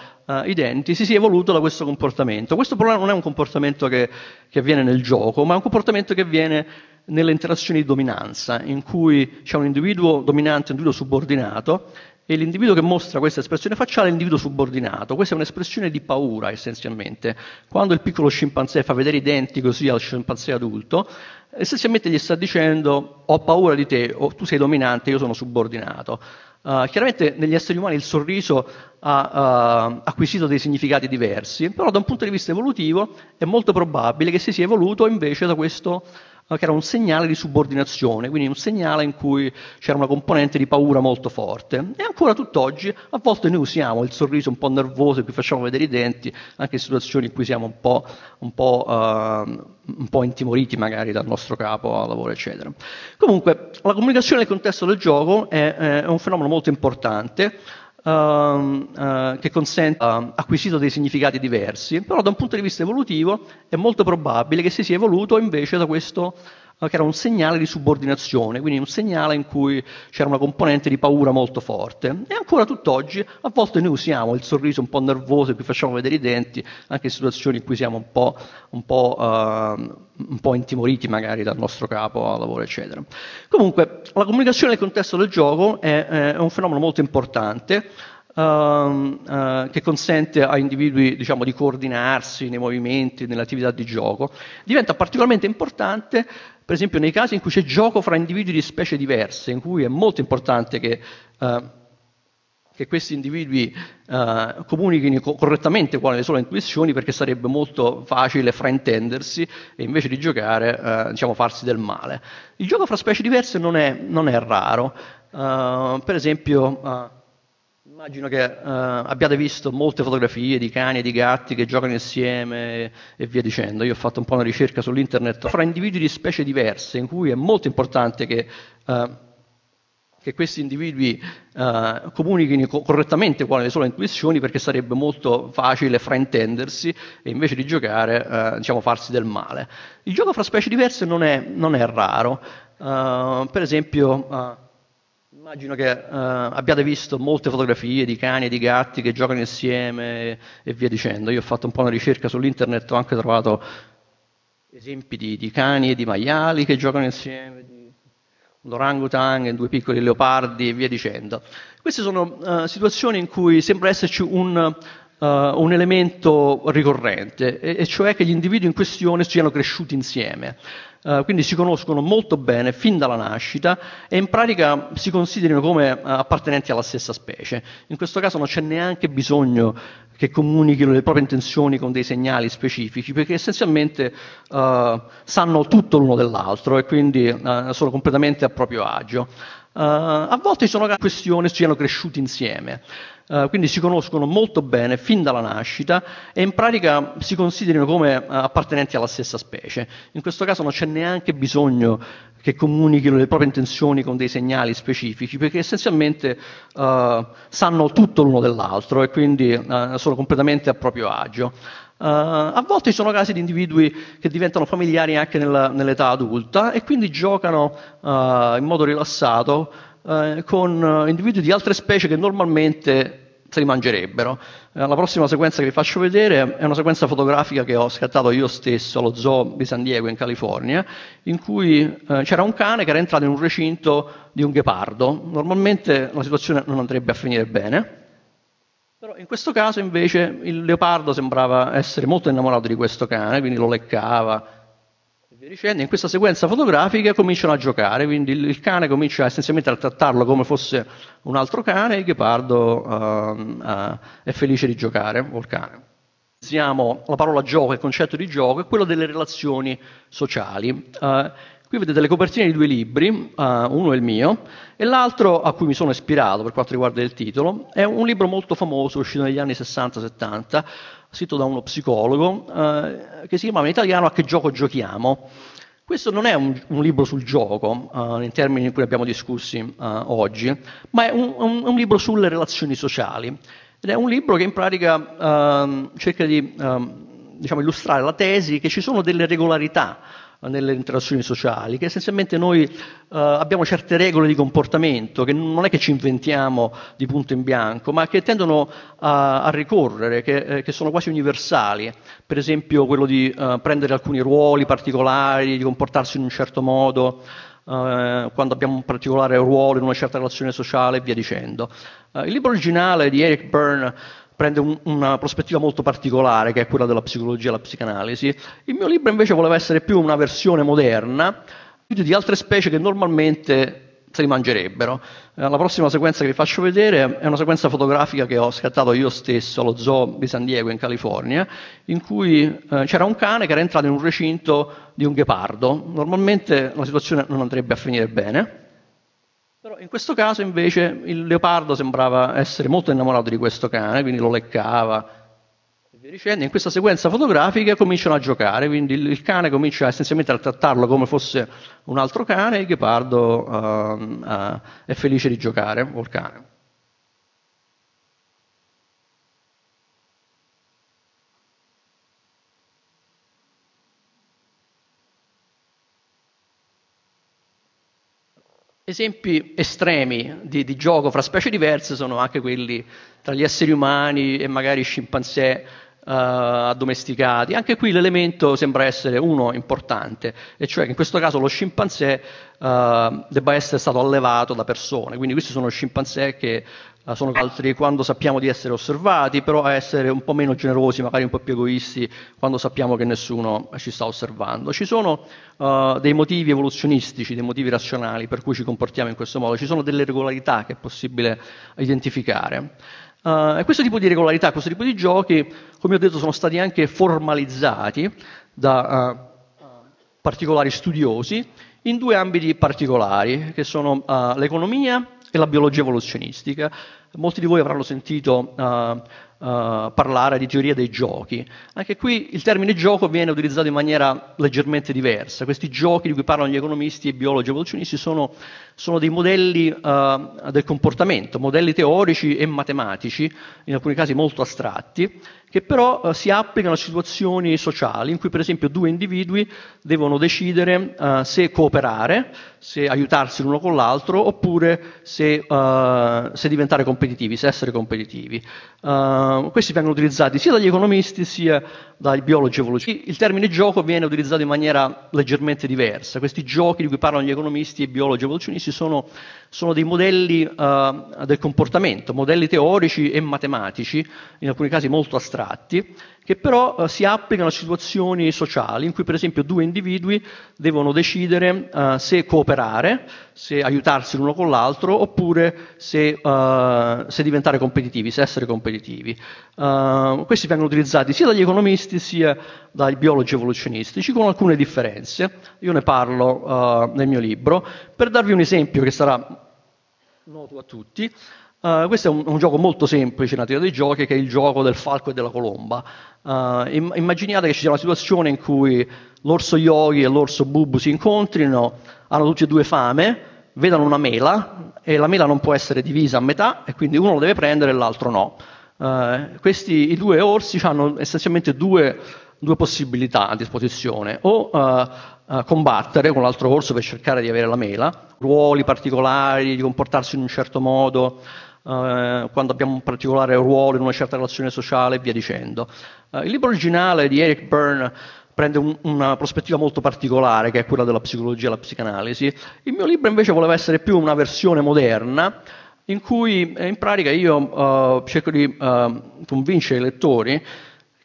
i denti, si sia evoluto da questo comportamento. Questo però non è un comportamento che, che avviene nel gioco, ma è un comportamento che avviene nelle interazioni di dominanza, in cui c'è un individuo dominante e un individuo subordinato, e l'individuo che mostra questa espressione facciale è l'individuo subordinato. Questa è un'espressione di paura essenzialmente. Quando il piccolo scimpanzé fa vedere i denti così al scimpanzé adulto, essenzialmente gli sta dicendo ho paura di te, o tu sei dominante, io sono subordinato. Uh, chiaramente negli esseri umani il sorriso ha uh, acquisito dei significati diversi, però da un punto di vista evolutivo è molto probabile che si sia evoluto invece da questo che era un segnale di subordinazione, quindi un segnale in cui c'era una componente di paura molto forte. E ancora tutt'oggi a volte noi usiamo il sorriso un po' nervoso in cui facciamo vedere i denti, anche in situazioni in cui siamo un po', un po', uh, un po intimoriti magari dal nostro capo a lavoro, eccetera. Comunque, la comunicazione nel contesto del gioco è, è un fenomeno molto importante. Uh, uh, che consente uh, acquisito dei significati diversi, però da un punto di vista evolutivo è molto probabile che si sia evoluto invece da questo che era un segnale di subordinazione, quindi un segnale in cui c'era una componente di paura molto forte. E ancora tutt'oggi a volte noi usiamo il sorriso un po' nervoso in cui facciamo vedere i denti, anche in situazioni in cui siamo un po', un po', uh, un po intimoriti magari dal nostro capo a lavoro, eccetera. Comunque, la comunicazione nel contesto del gioco è, è un fenomeno molto importante. Uh, uh, che consente a individui diciamo, di coordinarsi nei movimenti, nelle attività di gioco, diventa particolarmente importante per esempio nei casi in cui c'è gioco fra individui di specie diverse, in cui è molto importante che, uh, che questi individui uh, comunichino correttamente quali sono le intuizioni, perché sarebbe molto facile fraintendersi e invece di giocare, uh, diciamo, farsi del male. Il gioco fra specie diverse non è, non è raro. per esempio, Immagino che uh, abbiate visto molte fotografie di cani e di gatti che giocano insieme e via dicendo. Io ho fatto un po' una ricerca sull'internet fra individui di specie diverse, in cui è molto importante che, uh, che questi individui uh, comunichino correttamente quali sono le intuizioni, perché sarebbe molto facile fraintendersi e invece di giocare, diciamo, farsi del male. Il gioco fra specie diverse non è, non è raro. per esempio Immagino che uh, abbiate visto molte fotografie di cani e di gatti che giocano insieme e via dicendo. Io ho fatto un po' una ricerca sull'internet, ho anche trovato esempi di, di cani e di maiali che giocano insieme, di un orangutan e due piccoli leopardi e via dicendo. Queste sono uh, situazioni in cui sembra esserci un, uh, un elemento ricorrente, e, e cioè che gli individui in questione siano cresciuti insieme. Uh, quindi si conoscono molto bene fin dalla nascita e in pratica si considerino come uh, appartenenti alla stessa specie. In questo caso non c'è neanche bisogno che comunichino le proprie intenzioni con dei segnali specifici, perché essenzialmente uh, sanno tutto l'uno dell'altro e quindi sono completamente a proprio agio. a volte ci sono questioni, siano cresciuti insieme. Uh, quindi si conoscono molto bene fin dalla nascita e in pratica si considerino come uh, appartenenti alla stessa specie. In questo caso non c'è neanche bisogno che comunichino le proprie intenzioni con dei segnali specifici, perché essenzialmente uh, sanno tutto l'uno dell'altro e quindi sono completamente a proprio agio. a volte ci sono casi di individui che diventano familiari anche nella, nell'età adulta e quindi giocano uh, in modo rilassato uh, con individui di altre specie che normalmente se li mangerebbero. Eh, la prossima sequenza che vi faccio vedere è una sequenza fotografica che ho scattato io stesso allo zoo di San Diego in California, in cui eh, c'era un cane che era entrato in un recinto di un ghepardo. Normalmente la situazione non andrebbe a finire bene. Però in questo caso invece il leopardo sembrava essere molto innamorato di questo cane, quindi lo leccava, via dicendo, in questa sequenza fotografica cominciano a giocare, quindi il, cane comincia essenzialmente a trattarlo come fosse un altro cane il ghepardo uh, uh, è felice di giocare col cane. Usiamo la parola gioco, il concetto di gioco, è quello delle relazioni sociali. Uh, qui vedete le copertine di due libri, uno è il mio e l'altro a cui mi sono ispirato per quanto riguarda il titolo, è un libro molto famoso uscito negli anni 60-70 scritto da uno psicologo, eh, che si chiamava in italiano A che gioco giochiamo. Questo non è un, un libro sul gioco, uh, in termini in cui abbiamo discussi uh, oggi, ma è un, un, un, libro sulle relazioni sociali. Ed è un libro che in pratica uh, cerca di diciamo, illustrare la tesi che ci sono delle regolarità nelle interazioni sociali, che essenzialmente noi eh, abbiamo certe regole di comportamento che non è che ci inventiamo di punto in bianco, ma che tendono a, a ricorrere, che, eh, che, sono quasi universali. Per esempio quello di eh, prendere alcuni ruoli particolari, di comportarsi in un certo modo. Uh, quando abbiamo un particolare ruolo in una certa relazione sociale e via dicendo. Uh, il libro originale di Eric Byrne prende un, una prospettiva molto particolare, che è quella della psicologia e la psicanalisi. Il mio libro invece voleva essere più una versione moderna di altre specie che normalmente se li mangerebbero. Eh, la prossima sequenza che vi faccio vedere è una sequenza fotografica che ho scattato io stesso allo zoo di San Diego in California, in cui eh, c'era un cane che era entrato in un recinto di un ghepardo. Normalmente la situazione non andrebbe a finire bene. Però in questo caso invece il leopardo sembrava essere molto innamorato di questo cane, quindi lo leccava. In questa sequenza fotografica cominciano a giocare, quindi il cane comincia essenzialmente a trattarlo come fosse un altro cane e il ghepardo uh, uh, è felice di giocare col cane. Esempi estremi di, di, gioco fra specie diverse sono anche quelli tra gli esseri umani e magari scimpanzé uh, addomesticati. Anche qui l'elemento sembra essere uno importante, e cioè che in questo caso lo scimpanzé uh, debba essere stato allevato da persone. Quindi questi sono scimpanzé che sono altri quando sappiamo di essere osservati, però a essere un po' meno generosi, magari un po' più egoisti quando sappiamo che nessuno ci sta osservando. Ci sono dei motivi evoluzionistici, dei motivi razionali per cui ci comportiamo in questo modo, ci sono delle regolarità che è possibile identificare. Uh, e questo tipo di regolarità, questo tipo di giochi, come ho detto, sono stati anche formalizzati da uh, particolari studiosi in due ambiti particolari, che sono uh, l'economia e la biologia evoluzionistica. Molti di voi avranno sentito Uh, parlare di teoria dei giochi. Anche qui il termine gioco viene utilizzato in maniera leggermente diversa. Questi giochi di cui parlano gli economisti e biologi evoluzionisti sono, sono dei modelli uh, del comportamento, modelli teorici e matematici, in alcuni casi molto astratti, che però uh, si applicano a situazioni sociali in cui per esempio due individui devono decidere uh, se cooperare, se aiutarsi l'uno con l'altro oppure se, uh, se diventare competitivi, se essere competitivi. questi vengono utilizzati sia dagli economisti sia dai biologi evolutivi. Il termine gioco viene utilizzato in maniera leggermente diversa. Questi giochi di cui parlano gli economisti e biologi evoluzionisti sono, sono dei modelli del comportamento, modelli teorici e matematici, in alcuni casi molto astratti astratti, che però eh, si applicano a situazioni sociali in cui per esempio due individui devono decidere eh, se cooperare, se aiutarsi l'uno con l'altro oppure se, uh, se diventare competitivi, se essere competitivi. Uh, questi vengono utilizzati sia dagli economisti sia dai biologi evoluzionistici con alcune differenze. Io ne parlo uh, nel mio libro per darvi un esempio che sarà noto a tutti. Uh, questo è un, un, gioco molto semplice nella teoria dei giochi, che è il gioco del falco e della colomba. Uh, immaginate che ci sia una situazione in cui l'orso Yogi e l'orso Bubu si incontrino, hanno tutti e due fame, vedono una mela e la mela non può essere divisa a metà e quindi uno lo deve prendere e l'altro no. Uh, questi, I due orsi hanno essenzialmente due, due possibilità a disposizione, o combattere con l'altro orso per cercare di avere la mela, ruoli particolari, di comportarsi in un certo modo, Uh, quando abbiamo un particolare ruolo in una certa relazione sociale e via dicendo. Uh, il libro originale di Eric Byrne prende un, una prospettiva molto particolare, che è quella della psicologia e la psicanalisi. Il mio libro invece voleva essere più una versione moderna, in cui in pratica io uh, cerco di convincere i lettori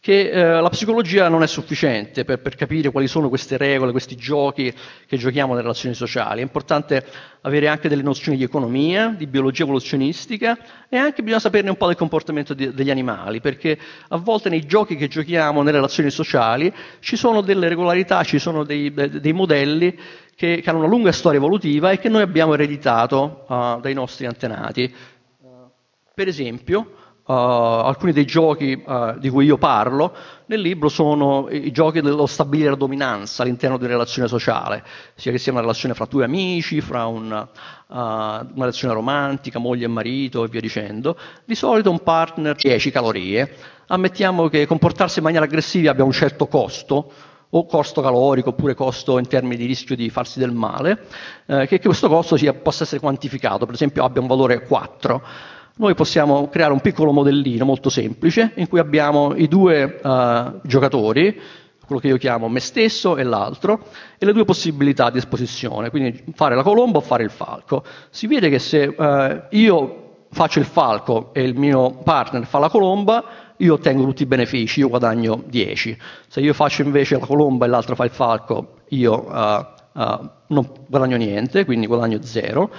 che eh, la psicologia non è sufficiente per, per, capire quali sono queste regole, questi giochi che giochiamo nelle relazioni sociali. È importante avere anche delle nozioni di economia, di biologia evoluzionistica e anche bisogna saperne un po' del comportamento di, degli animali, perché a volte nei giochi che giochiamo nelle relazioni sociali ci sono delle regolarità, ci sono dei, dei modelli che, che, hanno una lunga storia evolutiva e che noi abbiamo ereditato uh, dai nostri antenati. Per esempio, Uh, alcuni dei giochi uh, di cui io parlo nel libro sono i giochi dello stabilire la dominanza all'interno di una relazione sociale, sia che sia una relazione fra due amici, fra una, uh, una relazione romantica, moglie e marito e via dicendo. Di solito un partner 10 calorie. Ammettiamo che comportarsi in maniera aggressiva abbia un certo costo, o costo calorico oppure costo in termini di rischio di farsi del male, eh, che, questo costo sia, possa essere quantificato, per esempio abbia un valore 4 noi possiamo creare un piccolo modellino molto semplice in cui abbiamo i due uh, giocatori, quello che io chiamo me stesso e l'altro, e le due possibilità a disposizione, quindi fare la colomba o fare il falco. Si vede che se uh, io faccio il falco e il mio partner fa la colomba, io ottengo tutti i benefici, io guadagno 10. Se io faccio invece la colomba e l'altro fa il falco, io uh, non guadagno niente, quindi guadagno 0.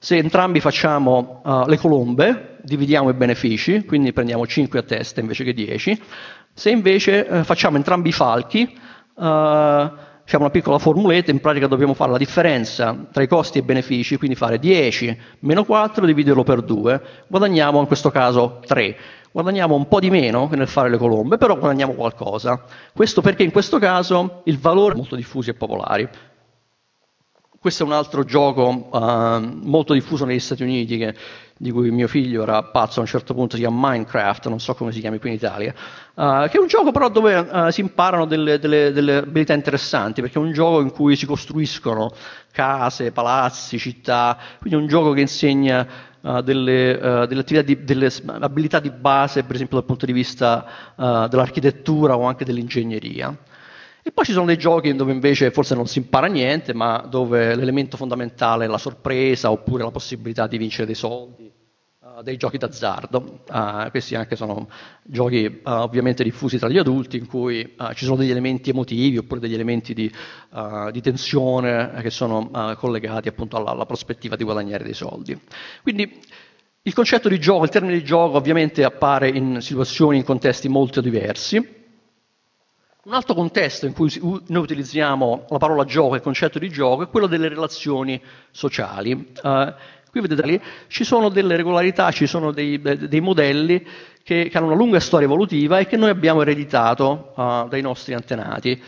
Se entrambi facciamo uh, le colombe, dividiamo i benefici, quindi prendiamo 5 a testa invece che 10. Se invece uh, facciamo entrambi i falchi, uh, facciamo una piccola formuletta, in pratica dobbiamo fare la differenza tra i costi e i benefici, quindi fare 10 meno 4, dividerlo per 2, guadagniamo in questo caso 3. Guadagniamo un po' di meno che nel fare le colombe, però guadagniamo qualcosa. Questo perché in questo caso il valore è molto diffusi e popolari. Questo è un altro gioco uh, molto diffuso negli Stati Uniti, che, di cui mio figlio era pazzo a un certo punto, si chiama Minecraft, non so come si chiami qui in Italia, uh, che è un gioco però dove uh, si imparano delle, delle, delle, abilità interessanti, perché è un gioco in cui si costruiscono case, palazzi, città, quindi è un gioco che insegna delle, delle, di, delle, abilità di base, per esempio dal punto di vista dell'architettura o anche dell'ingegneria. E poi ci sono dei giochi dove invece forse non si impara niente, ma dove l'elemento fondamentale è la sorpresa oppure la possibilità di vincere dei soldi, uh, dei giochi d'azzardo. Uh, questi anche sono giochi uh, ovviamente diffusi tra gli adulti in cui ci sono degli elementi emotivi oppure degli elementi di, di tensione che sono collegati appunto alla, alla prospettiva di guadagnare dei soldi. Quindi il concetto di gioco, il termine di gioco ovviamente appare in situazioni, in contesti molto diversi. Un altro contesto in cui noi utilizziamo la parola gioco e il concetto di gioco è quello delle relazioni sociali. Uh, qui vedete, ci sono delle regolarità, ci sono dei, dei modelli che, che, hanno una lunga storia evolutiva e che noi abbiamo ereditato uh, dai nostri antenati.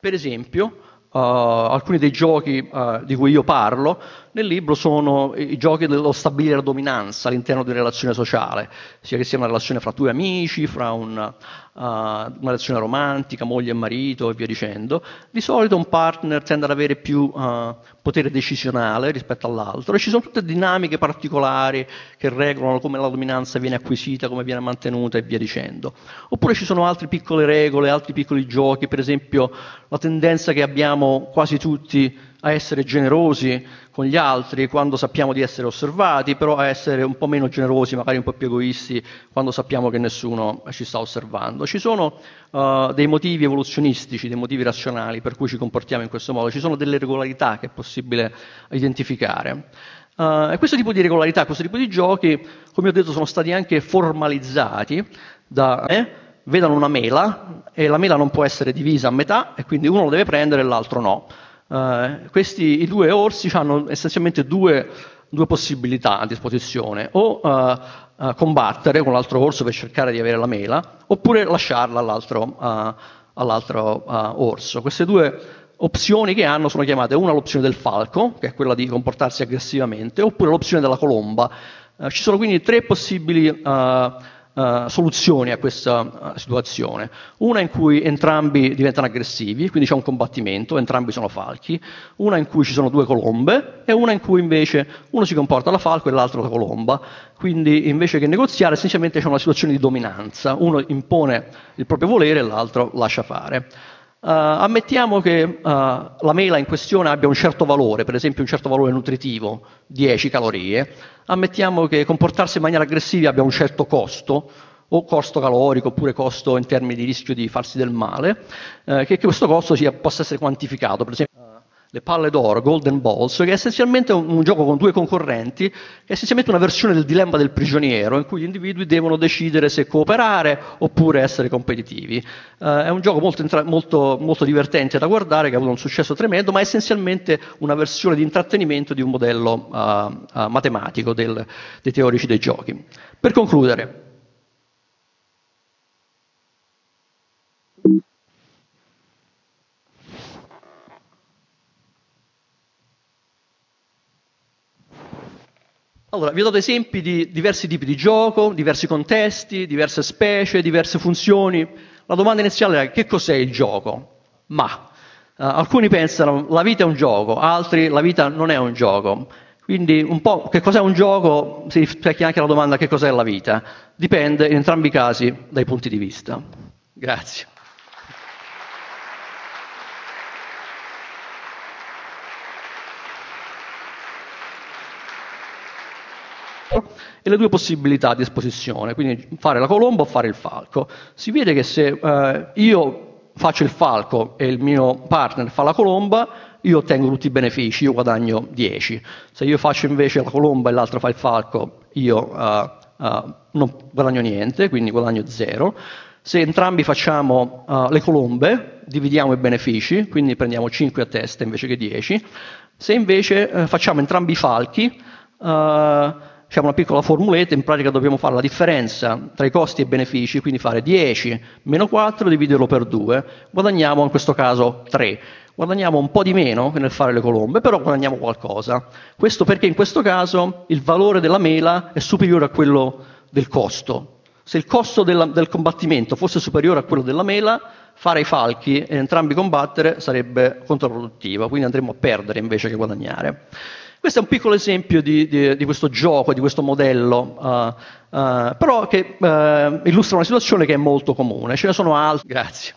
Per esempio, alcuni dei giochi di cui io parlo nel libro sono i giochi dello stabilire la dominanza all'interno di una relazione sociale, sia che sia una relazione fra due amici, fra una, uh, una relazione romantica, moglie e marito e via dicendo, di solito un partner tende ad avere più uh, potere decisionale rispetto all'altro e ci sono tutte dinamiche particolari che regolano come la dominanza viene acquisita, come viene mantenuta e via dicendo. Oppure ci sono altre piccole regole, altri piccoli giochi, per esempio la tendenza che abbiamo quasi tutti a essere generosi con gli altri quando sappiamo di essere osservati, però a essere un po' meno generosi, magari un po' più egoisti quando sappiamo che nessuno ci sta osservando. Ci sono uh, dei motivi evoluzionistici, dei motivi razionali per cui ci comportiamo in questo modo, ci sono delle regolarità che è possibile identificare. Uh, e questo tipo di regolarità, questo tipo di giochi, come ho detto, sono stati anche formalizzati da... Eh, vedono una mela e la mela non può essere divisa a metà e quindi uno lo deve prendere e l'altro no. Uh, questi i due orsi hanno essenzialmente due, due possibilità a disposizione, o uh, uh, combattere con l'altro orso per cercare di avere la mela, oppure lasciarla all'altro, all'altro orso. Queste due opzioni che hanno sono chiamate una l'opzione del falco, che è quella di comportarsi aggressivamente, oppure l'opzione della colomba. ci sono quindi tre possibili uh, soluzioni a questa uh, situazione. Una in cui entrambi diventano aggressivi, quindi c'è un combattimento, entrambi sono falchi, una in cui ci sono due colombe e una in cui invece uno si comporta da falco e l'altro da colomba. Quindi invece che negoziare essenzialmente c'è una situazione di dominanza, uno impone il proprio volere e l'altro lascia fare. Uh, ammettiamo che uh, la mela in questione abbia un certo valore, per esempio un certo valore nutritivo, 10 calorie. Ammettiamo che comportarsi in maniera aggressiva abbia un certo costo, o costo calorico oppure costo in termini di rischio di farsi del male, che, che, questo costo sia, possa essere quantificato. Per esempio, le palle d'oro, Golden Balls, che è essenzialmente un, un, gioco con due concorrenti, che è essenzialmente una versione del dilemma del prigioniero, in cui gli individui devono decidere se cooperare oppure essere competitivi. Uh, è un gioco molto, molto, molto, divertente da guardare, che ha avuto un successo tremendo, ma è essenzialmente una versione di intrattenimento di un modello uh, uh, matematico del, dei teorici dei giochi. Per concludere, Allora, vi ho dato esempi di diversi tipi di gioco, diversi contesti, diverse specie, diverse funzioni. La domanda iniziale era che cos'è il gioco? Ma uh, alcuni pensano la vita è un gioco, altri la vita non è un gioco. Quindi un po' che cos'è un gioco si rispecchia anche la domanda che cos'è la vita. Dipende in entrambi i casi dai punti di vista. Grazie. E le due possibilità a disposizione, quindi fare la colomba o fare il falco. Si vede che se eh, io faccio il falco e il mio partner fa la colomba, io ottengo tutti i benefici, io guadagno 10. Se io faccio invece la colomba e l'altro fa il falco, io uh, uh, non guadagno niente, quindi guadagno 0. Se entrambi facciamo uh, le colombe, dividiamo i benefici, quindi prendiamo 5 a testa invece che 10. Se invece facciamo entrambi i falchi, c'è una piccola formuletta, in pratica dobbiamo fare la differenza tra i costi e i benefici, quindi fare 10 meno 4 dividerlo per 2, guadagniamo in questo caso 3. Guadagniamo un po' di meno che nel fare le colombe, però guadagniamo qualcosa. Questo perché in questo caso il valore della mela è superiore a quello del costo. Se il costo della, del combattimento fosse superiore a quello della mela, fare i falchi e entrambi combattere sarebbe controproduttivo, quindi andremo a perdere invece che guadagnare. Questo è un piccolo esempio di, di, di questo gioco, di questo modello, uh, uh, però che uh, illustra una situazione che è molto comune. Ce ne sono altri. Grazie.